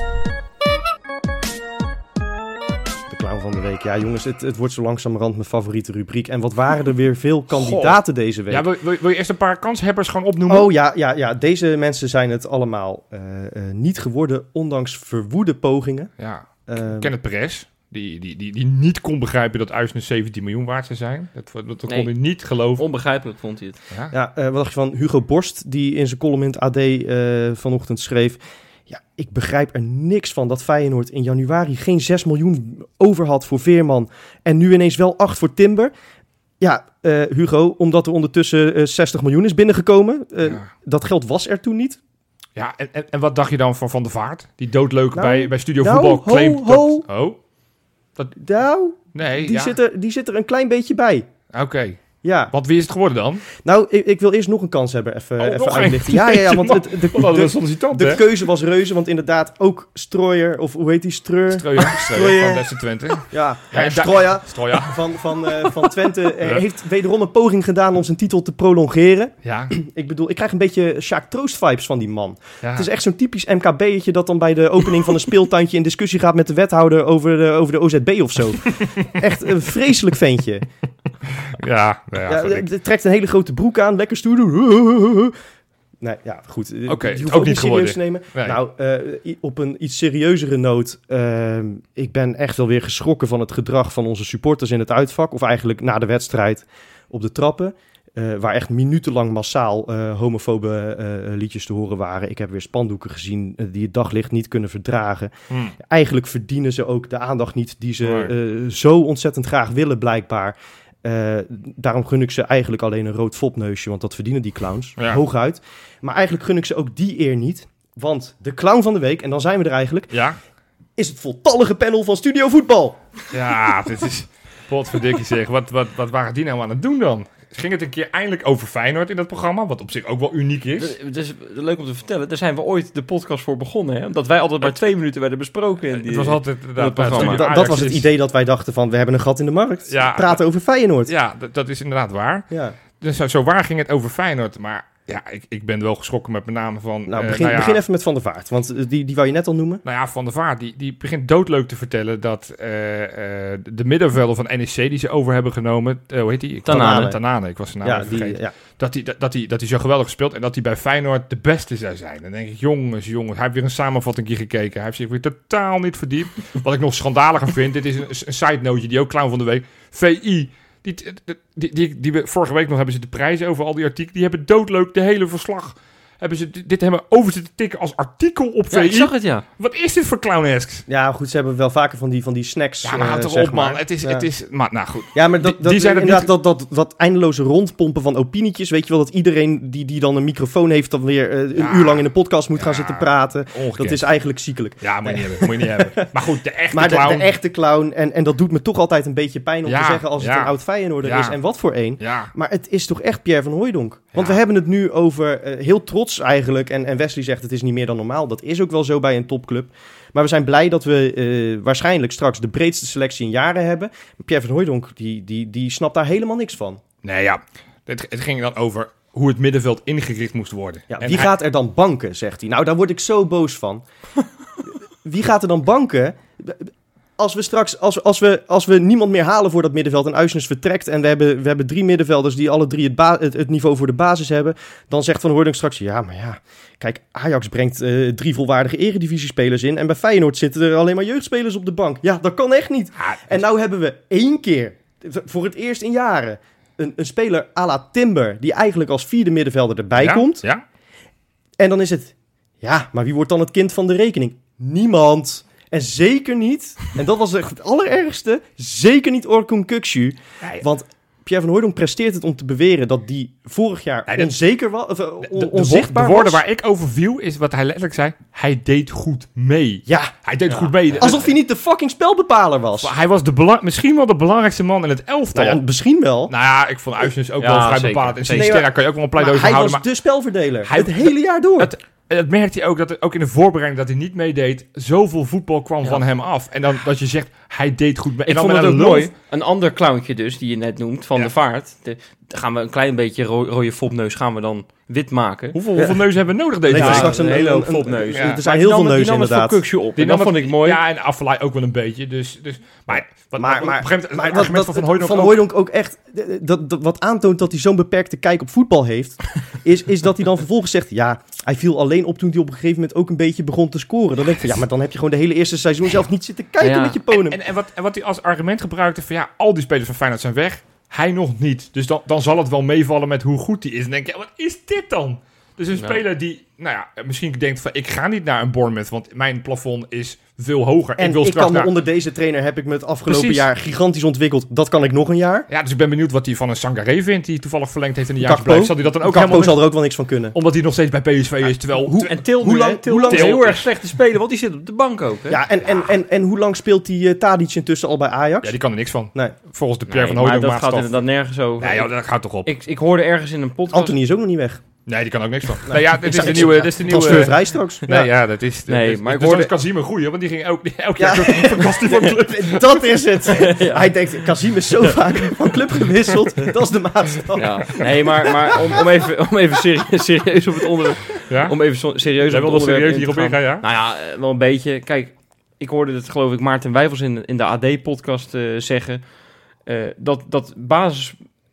Ja, jongens, het, het wordt zo langzamerhand mijn favoriete rubriek. En wat waren er weer veel kandidaten deze week? Ja, wil, wil, wil je eerst een paar kanshebbers gewoon opnoemen? Oh ja, ja, ja, deze mensen zijn het allemaal eh, eh, niet geworden, ondanks verwoede pogingen. Ja, Ehm, Kenneth Perez. Die, die, die, die niet kon begrijpen dat Uisnes 17 miljoen waard zou zijn. Dat, dat, dat Nee. kon hij niet geloven. Onbegrijpelijk vond hij het. Ja. Ja, eh, wat dacht je van Hugo Borst, die in zijn column in het AD eh, vanochtend schreef... Ja, ik begrijp er niks van dat Feyenoord in januari geen 6 miljoen over had voor Veerman... en nu ineens wel 8 voor Timber. Ja, eh, Hugo, omdat er ondertussen eh, 60 miljoen is binnengekomen. Eh, Ja. Dat geld was er toen niet. Ja, en, en, en wat dacht je dan van Van der Vaart? Die doodleuk Nou, bij, bij Studio nou, Voetbal ho, claimt ho. dat... Oh, Nou, nee, die, ja. zit er, die zit er een klein beetje bij. Oké, Ja, want wie is het geworden dan? nou, ik, ik wil eerst nog een kans hebben, even, Oh, even uitlichten. Ja, ja, ja, want het, de, de, de keuze was reuze, want inderdaad ook Strooier, of hoe heet die, Streur? Strooier, van Beste Twente. Ja, Ja, Strooier van, van, eh, van Twente eh, heeft wederom een poging gedaan om zijn titel te prolongeren. Ja, Ik bedoel, ik krijg een beetje Sjaak Troost vibes van die man. ja. Het is echt zo'n typisch MKB'tje dat dan bij de opening van een speeltuintje in discussie gaat met de wethouder over de, over de OZB of zo. echt een vreselijk ventje. ja, nou ja, Ja, het trekt een hele grote broek aan, lekker stoer doen. Nee, ja, goed. Oké, het ook ook niet serieus te nemen. Nee. Nou, eh, op een iets serieuzere noot. ehm, ik ben echt wel weer geschrokken van het gedrag van onze supporters in het uitvak. Of eigenlijk na de wedstrijd op de trappen. eh, waar echt minutenlang massaal eh, homofobe liedjes te horen waren. Ik heb weer spandoeken gezien die het daglicht niet kunnen verdragen. Hm. Eigenlijk verdienen ze ook de aandacht niet die ze zo ontzettend graag willen, blijkbaar. Eh, daarom gun ik ze eigenlijk alleen een rood fopneusje, want dat verdienen die clowns. Ja. Hooguit. Maar eigenlijk gun ik ze ook die eer niet. Want de clown van de week, en dan zijn we er eigenlijk, Ja, is het voltallige panel van Studio Voetbal. ja, dit is... Potverdikkie zeg, wat, wat, wat waren die nou aan het doen dan? Ging het een keer eindelijk over Feyenoord in dat programma, wat op zich ook wel uniek is? Het is leuk om te vertellen. Daar zijn we ooit de podcast voor begonnen. Hè? Omdat wij altijd maar twee minuten werden besproken. In die, Het was altijd inderdaad, programma. dat was het idee dat wij dachten van, we hebben een gat in de markt. Ja. Praten over Feyenoord. Ja, dat, dat is inderdaad waar. Ja. Dus zo, zo waar ging het over Feyenoord. Maar ja, ik, ik ben wel geschrokken met met name van... Nou, eh, begin, ja, begin even met Van der Vaart, want eh, die, die wou je net al noemen. Nou ja, Van der Vaart, die, die begint doodleuk te vertellen dat eh, eh, de middenvelder van NEC die ze over hebben genomen, hoe heet die? Ik- Tanane. Tanane, ik was zijn naam ja, even die, vergeten. ja. Dat hij dat, dat, die, dat die zo geweldig speelt en dat hij bij Feyenoord de beste zou zijn. Dan denk ik, jongens, jongens, hij heeft weer een samenvatting gekeken. Hij heeft zich weer totaal niet verdiept. Wat ik nog schandaliger vind, dit is een, een side noteje, die ook clown van de week. VI, die, die, die, die, we vorige week nog hebben de prijzen over al die artikelen. Die hebben doodleuk de hele verslag hebben ze dit hebben over zitten tikken als artikel op Ja, VI. ik zag het, ja. Wat is dit voor clownesks? Ja, goed, ze hebben wel vaker van die, van die snacks. Ja, maar eh, houd toch zeg op, man. maar. Het is, Ja. het is... Maar, nou goed. Ja, maar dat, Die- dat, die zijn inderdaad, dat, dat, dat eindeloze rondpompen van opinietjes. Weet je wel, dat iedereen die, die dan een microfoon heeft... dan weer eh, een Ja. uur lang in een podcast moet gaan Ja. zitten praten. Ongekend. Dat is eigenlijk ziekelijk. Ja, moet je niet hebben. Moet je niet hebben. Maar goed, de echte Maar de, clown... de echte clown, en, en dat doet me toch altijd een beetje pijn om Ja, te zeggen... als het ja. een oud Feyenoorder Ja. is, en wat voor één. Ja, Maar het is toch echt Pierre van Hooijdonk. Want we hebben het nu over eh, heel trots eigenlijk. En, en Wesley zegt het is niet meer dan normaal. Dat is ook wel zo bij een topclub. Maar we zijn blij dat we eh, waarschijnlijk straks de breedste selectie in jaren hebben. Pierre van Hooijdonk, die, die, die snapt daar helemaal niks van. nee ja. Het, het ging dan over hoe het middenveld ingericht moest worden. Ja, En wie hij- gaat er dan banken, zegt hij. Nou, daar word ik zo boos van. wie gaat er dan banken? Als we straks, als, als, we, als we niemand meer halen voor dat middenveld en Uisnes vertrekt en we hebben, we hebben drie middenvelders die alle drie het, ba- het, het niveau voor de basis hebben, dan zegt Van Hooydonk straks, ja, maar ja, kijk, Ajax brengt eh, drie volwaardige eredivisiespelers in en bij Feyenoord zitten er alleen maar jeugdspelers op de bank. Ja, dat kan echt niet. Ah, En nou hebben we één keer, voor het eerst in jaren, een, een speler à la Timber, die eigenlijk als vierde middenvelder erbij ja? komt. Ja? En dan is het, ja, maar wie wordt dan het kind van de rekening? Niemand. En zeker niet, en dat was echt het allerergste, zeker niet Orkun Kuksu. Want Pierre van Hooydonk presteert het om te beweren dat die vorig jaar Nee, dat- onzeker was, of, De, on- de, de, wo- onzichtbaar de woorden was. waar ik over viel, is wat hij letterlijk zei. Hij deed goed mee. Ja, Hij deed goed mee. alsof hij niet de fucking spelbepaler was. Hij was de belang, misschien wel de belangrijkste man in het elftal. Nou ja, misschien wel. Nou ja, ik vond Uisnes ook Ja, wel vrij zeker. bepaald. En. Sinisterra kan je ook wel een Maar pleidooi hij voor was houden. de spelverdeler. Hij- het hele jaar door. Het, dat merkte hij ook, dat er ook in de voorbereiding dat hij niet meedeed. Zoveel voetbal kwam Ja. van hem af. En dan dat je zegt, hij deed goed mee. En Ik dan vond het ook mooi. Een ander clowntje dus, die je net noemt, van Ja. de vaart. De, gaan we een klein beetje ro rode fopneus gaan we dan wit maken. Hoeveel, hoeveel neuzen hebben we nodig deze Nee, week? er straks een, een hele hoop fopneus. Ja. Er zijn heel veel neuzen die nam het inderdaad. op. Die En dat vond ik mooi. Ja, en Affelay ook wel een beetje. Dus, dus, maar wat, Maar, op maar, een gegeven moment, maar van Van Hooydonk Van ook- Hooijdonk ook echt, dat, dat, wat aantoont dat hij zo'n beperkte kijk op voetbal heeft, is, is dat hij dan vervolgens zegt, ja, hij viel alleen op toen hij op een gegeven moment ook een beetje begon te scoren. Dan denk ik van, ja, maar dan heb je gewoon de hele eerste seizoen zelf niet zitten kijken Ja. met je ponem. En, en, wat, en wat hij als argument gebruikte van ja, al die spelers van Feyenoord zijn weg. Hij nog niet. Dus dan, dan zal het wel meevallen met hoe goed hij is. En dan denk je, wat is dit dan? Dus een speler die, nou ja, misschien denkt van ik ga niet naar een Bournemouth, want mijn plafond is veel hoger. En ik wil ik straks kan naar... onder deze trainer heb ik me het afgelopen Precies. jaar gigantisch ontwikkeld. Dat kan ik nog een jaar. Ja, dus ik ben benieuwd wat hij van een Sangaré vindt, die toevallig verlengd heeft in de Gakpo. jaarverblijf. Zal hij dat dan ook Kakpo helemaal... zal er ook wel niks van kunnen. Omdat hij nog steeds bij PSV is, terwijl... hoe- En Til Hoe lang- hoe lang- is heel erg slecht te spelen, want die zit op de bank ook. Hè? Ja, en, en, en, en hoe lang speelt die uh, Tadic intussen al bij Ajax? Ja, die kan er niks van. Nee, Volgens de Pierre Nee, van maar Hooydonk dat gaat inderdaad nergens over. Nee, joh, dat gaat toch op. ik, ik hoorde ergens in een podcast... Anthony is ook nog niet weg. Nee, die kan ook niks van. Nee, ja, dit is de nieuwe... Dit is de nieuwe Transfervrij straks. Nee, ja, dat is... Nee, maar ik dus hoorde- dan is Kazim een goeie, want die ging elk, elk Ja. jaar van van club. Dat is het. Hij denkt, Kazim is zo vaak van club gewisseld. Dat is de maatstaf. Ja, nee, maar, maar om, om even, om even serieus, serieus op het onderwerp... Ja? Om even serieus Jij op het wel onderwerp serieus in te hierop gaan. ingaan, ja? Nou ja, eh, wel een beetje. Kijk, ik hoorde het geloof ik Maarten Wijfels in, in de AD-podcast eh, zeggen. eh, dat, dat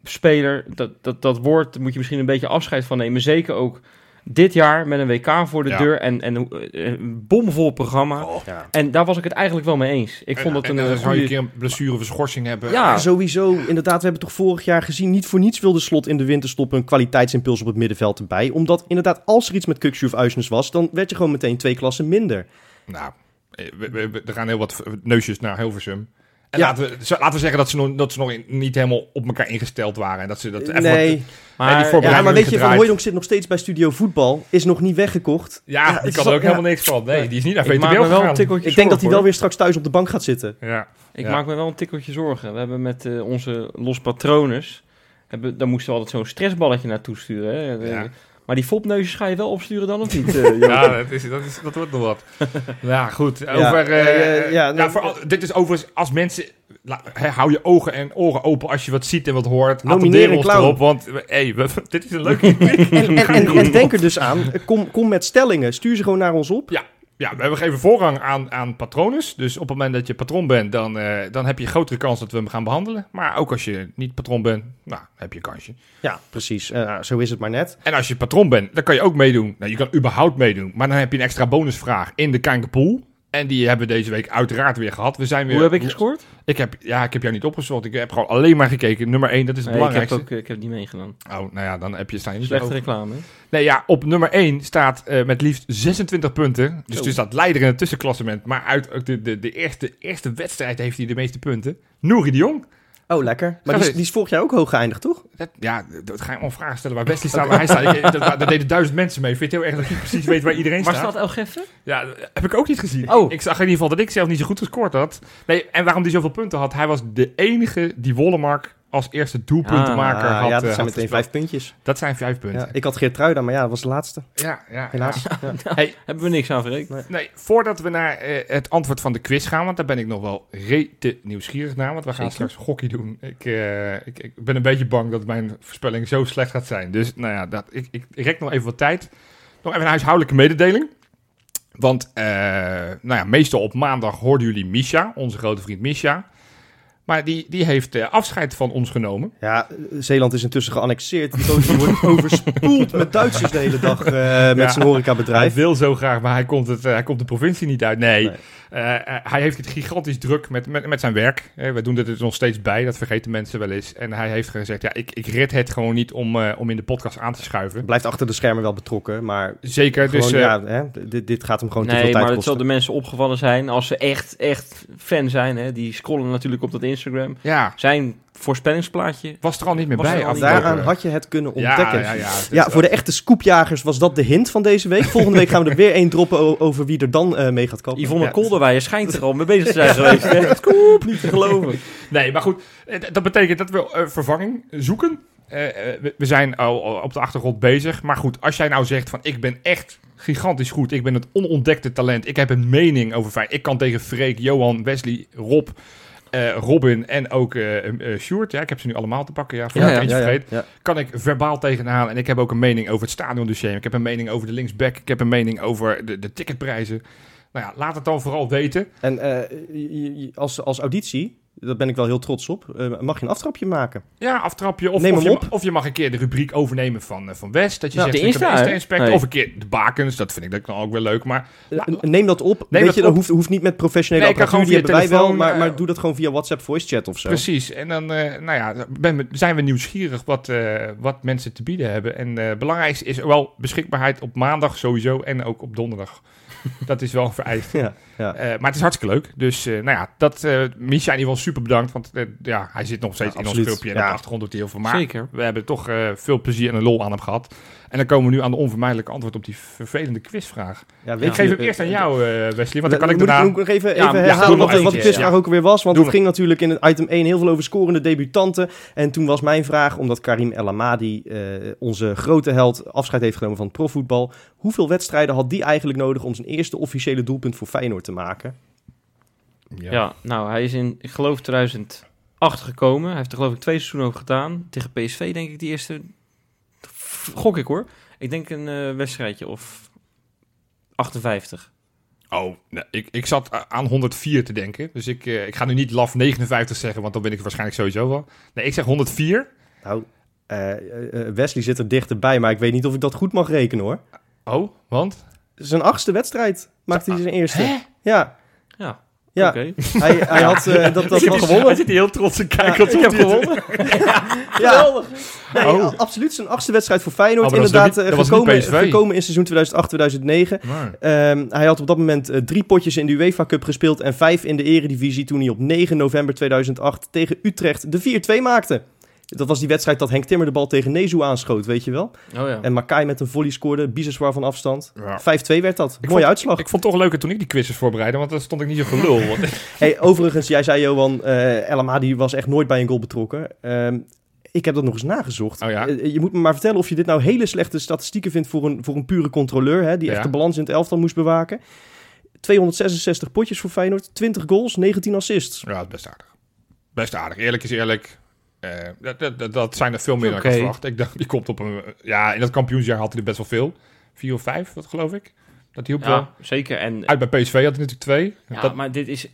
basisspeler, dat, dat, dat woord, moet je misschien een beetje afscheid van nemen. Zeker ook dit jaar met een WK voor de Ja. deur en, en eh, een bomvol programma. Ja. En daar was ik het eigenlijk wel mee eens. Ik vond dat en, een en dan eh, zou je een goede... keer een blessure of schorsing hebben. Ja, Sowieso, inderdaad, we hebben toch vorig jaar gezien, niet voor niets wilde Slot in de winterstop een kwaliteitsimpuls op het middenveld erbij. Omdat inderdaad, als er iets met Kukshu of Uisnes was, dan werd je gewoon meteen twee klassen minder. Nou, eh, we, we- we- er gaan heel wat neusjes naar Hilversum. En Ja. laten, we, laten we zeggen dat ze nog, dat ze nog in- niet helemaal op elkaar ingesteld waren. En dat ze dat even nee, wat- maar, die ja, maar weet je, Van. Hooijdonk zit nog steeds bij Studio Voetbal, is nog niet weggekocht. ja, Ja, die kan er ook helemaal niks van. Nee, die is niet naar ik maak VTBL me wel een Ik denk dat hij wel weer straks thuis op de bank gaat zitten. Ja. Ik Ja. maak me wel een tikkeltje zorgen. We hebben met eh, onze Los Patronus... Hebben, daar moesten we altijd zo'n stressballetje naartoe sturen. Hè? De- Ja. Maar die fopneusjes ga je wel opsturen dan of niet? eh? Ja, dat, is, dat, is, dat wordt nog wat. ja, goed. Over, Ja, eh, eh, ja, ja, nou, vooral, dit is overigens, als mensen... la- hou je ogen en oren open als je wat ziet en wat hoort. Nomineer een ons clown. erop, want hey, we- dit is een leuke... En, en, en denk er dus aan, kom, kom met stellingen, stuur ze gewoon naar ons op. Ja, we geven voorrang aan, aan patronus. Dus op het moment dat je patroon bent, dan, eh, dan heb je grotere kans dat we hem gaan behandelen. Maar ook als je niet patroon bent, nou, heb je een kansje. Ja, precies. Eh, zo is het maar net. En als je patroon bent, dan kan je ook meedoen. Nou, je kan überhaupt meedoen. Maar dan heb je een extra bonusvraag in de Kijkerpool. En die hebben we deze week uiteraard weer gehad. We zijn weer, Hoe heb ik gescoord? Ik heb, ja, ik heb jou niet opgezocht. Ik heb gewoon alleen maar gekeken. Nummer 1, dat is het Nee, ik, heb belangrijkste. ook, ik heb niet meegedaan. Oh, nou ja, dan heb je, niet Slechte reclame. Nee, ja, op nummer 1 staat eh, met liefst 26 punten. Dus Zo. dus dat leider in het tussenklassement. Maar uit de, de, de eerste, eerste wedstrijd heeft hij de meeste punten. Nouri de Jong. Oh, lekker. Maar die, is- die is vorig jaar ook hoog geëindigd, toch? Dat, ja, dat ga je allemaal vragen stellen waar Wesley staat. Waar hij staat. Ik, dat, daar deden duizend mensen mee. Ik vind het heel erg dat niet precies weet waar iedereen Waar staat. staat El Geffe? Ja, heb ik ook niet gezien. Oh. Ik zag in ieder geval dat ik zelf niet zo goed gescoord had. Nee, en waarom hij zoveel punten had. Hij was de enige die Wollemark als eerste doelpuntenmaker Ah, had. ja, dat eh, zijn meteen vijf puntjes. Dat zijn vijf punten. Ja, ik had Geert Truida, maar ja, dat was de laatste. Ja, ja, Helaas. ja. Ja. Hey, Hebben we niks aan verrekend? Nee, voordat we naar eh, het antwoord van de quiz gaan, want daar ben ik nog wel rete nieuwsgierig naar, want we gaan Zeker. straks gokkie doen. Ik, eh, ik, ik ben een beetje bang dat mijn voorspelling zo slecht gaat zijn. Dus nou ja, dat, ik, ik, ik rek nog even wat tijd. Nog even een huishoudelijke mededeling. Want eh, nou ja, meestal op maandag hoorden jullie Misha, onze grote vriend Misha. Maar die, die heeft eh, afscheid van ons genomen. Ja, Zeeland is intussen geannexeerd. Die gozer wordt overspoeld met Duitsers de hele dag eh, met Ja. zijn Hij horecabedrijf. wil zo graag, maar hij komt, het, eh, hij komt de provincie niet uit. Nee, Nee. Hij heeft het gigantisch druk met, met, met zijn werk. We doen dit er nog steeds bij, dat vergeten mensen wel eens. En hij heeft gezegd, ja, ik, ik red het gewoon niet om, eh, om in de podcast aan te schuiven. Blijft achter de schermen wel betrokken, maar Zeker, gewoon, dus... eh, ja, hè, dit, dit gaat hem gewoon te Nee, veel tijd maar het zal kosten. de mensen opgevallen zijn als ze echt, echt fan zijn. Hè? Die scrollen natuurlijk op dat Instagram. ja, Zijn voorspellingsplaatje. was er al niet meer Was er bij. al niet Daaraan had je het kunnen ja, ontdekken. ja, ja, Ja, wel- voor de echte scoopjagers was dat de hint van deze week. Volgende week gaan we er weer één droppen over wie er dan eh, mee gaat kopen. Yvonne Ja. Kolderweijer schijnt er al mee bezig te zijn geweest. Hè? Scoop, niet te geloven. Nee, maar goed, eh, dat betekent dat we eh, vervanging zoeken. Eh, eh, we, we zijn al, al op de achtergrond bezig. Maar goed, als jij nou zegt van ik ben echt gigantisch goed. Ik ben het onontdekte talent. Ik heb een mening over fijn. Ik kan tegen Freek, Johan, Wesley, Rob, eh, Robin en ook eh, Sjoerd. Ja, ik heb ze nu allemaal te pakken. Ja, voor Ja, ik ja, eentje ja, ja, vergeet. Kan ik verbaal tegenaan. En ik heb ook een mening over het stadiondossier. Ik heb een mening over de linksback. Ik heb een mening over de, de ticketprijzen. Nou ja, laat het dan vooral weten. En als, als auditie, daar ben ik wel heel trots op, eh, mag je een aftrapje maken. Ja, aftrapje. Of, Neem of, hem je, op. of je mag een keer de rubriek overnemen van, eh, van West. Dat je Ja, zegt, de Insta, inspect. Nee. Of een keer de bakens. Dat vind ik dan ook weer leuk. Maar la- Neem dat op. Neem Weet dat je, dat hoeft, hoeft niet met professionele Nee, apparatuur, die hebben via wij wel, telefoon, maar, eh, maar doe dat gewoon via WhatsApp voice chat of zo. precies. En dan eh, nou ja, ben, zijn we nieuwsgierig wat, eh, wat mensen te bieden hebben. En eh belangrijkste is wel beschikbaarheid op maandag sowieso. En ook op donderdag. dat is wel een vereist. Ja, ja. Eh, maar het is hartstikke leuk. Dus eh, nou ja, dat, eh Misha in ieder geval super bedankt. Want ja, hij zit nog steeds Ja, in ons filmpje. En Ja. op de achtergrond doet hij heel veel. Maar Zeker. we hebben toch eh, veel plezier en lol aan hem gehad. En dan komen we nu aan de onvermijdelijke antwoord op die vervelende quizvraag. Ja, Ik geef hem eerst aan jou, eh, Wesley. Want dan kan ik moet daarna... moet nog even, Ja, even ja, herhalen wat, wat de quizvraag ja. ook alweer was. Want Doe het ging natuurlijk in het item 1 heel veel over scorende debutanten. En toen was mijn vraag, omdat Karim El Amadi, eh, onze grote held, afscheid heeft genomen van het profvoetbal. Hoeveel wedstrijden had die eigenlijk nodig om zijn eerste officiële doelpunt voor Feyenoord te maken? Ja. nou, hij is in, ik geloof 2008 gekomen. Hij heeft er geloof ik twee seizoenen over gedaan. Tegen PSV denk ik die eerste... Gok ik hoor. Ik denk een eh, wedstrijdje of 58. Oh, nee, ik, ik zat aan 104 te denken. Dus ik, eh, ik ga nu niet LAF 59 zeggen, want dan ben ik waarschijnlijk sowieso wel. Nee, ik zeg 104. Nou, eh, Wesley zit er dichterbij, maar ik weet niet of ik dat goed mag rekenen hoor. Oh, want? Zijn achtste wedstrijd maakte hij zijn eerste. Ja, Ja, ja. Hij, hij had eh, dat, dat Ik was gewonnen. Hij zit heel trots te kijken. Ja, ik heb hij het- gewonnen. Ja, nee, Oh. absoluut zijn achtste wedstrijd voor Feyenoord. Oh, was Inderdaad, niet- eh, dat gekomen, gekomen in seizoen 2008-2009. Maar- Ehm, hij had op dat moment eh, drie potjes in de UEFA Cup gespeeld en vijf in de Eredivisie toen hij op 9 november 2008 tegen Utrecht de 4-2 maakte. Dat was die wedstrijd dat Henk Timmer de bal tegen Nezu aanschoot, weet je wel. Oh ja. En Makai met een volley scoorde, Biseswar van afstand. Ja. 5-2 werd dat. Ik Mooie vond- uitslag. Ik vond het toch leuker toen ik die quizzes voorbereidde, want dan stond ik niet zo gelul. Want- Hey, overigens, jij zei Johan, eh El Amadi was echt nooit bij een goal betrokken. Ehm, ik heb dat nog eens nagezocht. Oh ja? Eh, je moet me maar vertellen of je dit nou hele slechte statistieken vindt voor een, voor een pure controleur, hè, die echt Ja. de balans in het elftal moest bewaken. 266 potjes voor Feyenoord, 20 goals, 19 assists. ja, best aardig. Best aardig. Eerlijk is eerlijk. Eh, dat, dat, dat, zijn er veel meer dan ik verwacht. Ik dacht, die komt op een... Ja, in dat kampioensjaar had hij er best wel veel. Vier of vijf, dat geloof ik. Dat hielp wel. Ja, zeker. En, Uit bij PSV had hij natuurlijk twee. ja, dat, maar dit is...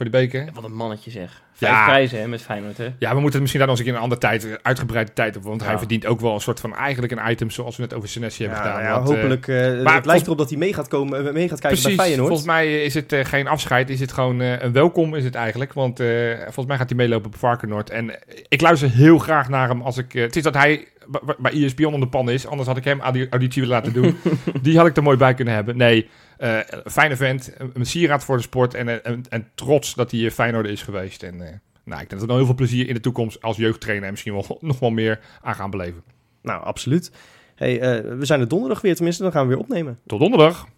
voor die beker. Wat een mannetje zeg. Vijf Ja. prijzen hè, met Feyenoord hè. Ja, we moeten het misschien daar nog eens een keer een andere tijd, uitgebreide tijd op. Want hij verdient ook wel een soort van eigenlijk een item zoals we net over Senesi hebben Ja, gedaan. ja, Want, eh, hopelijk. eh, het maar lijkt erop dat hij mee gaat, komen, eh, mee gaat kijken Precies, bij Feyenoord. volgens mij is het eh, geen afscheid, is het gewoon eh, een welkom is het eigenlijk. Want eh, volgens mij gaat hij meelopen op Varkenoord. En eh, ik luister heel graag naar hem als ik... eh, het is dat hij bij ESPN onder de pan is, anders had ik hem audi- auditie willen laten doen. Die had ik er mooi bij kunnen hebben. Nee, eh, fijne vent, een sieraad voor de sport en, en, en, en trots dat hij eh, Feyenoord is geweest. En eh, nou, ik denk dat we nog heel veel plezier in de toekomst als jeugdtrainer en misschien wel nog wel meer aan gaan beleven. Nou, absoluut. Hey, eh, we zijn er donderdag weer, tenminste, dan gaan we weer opnemen. Tot donderdag!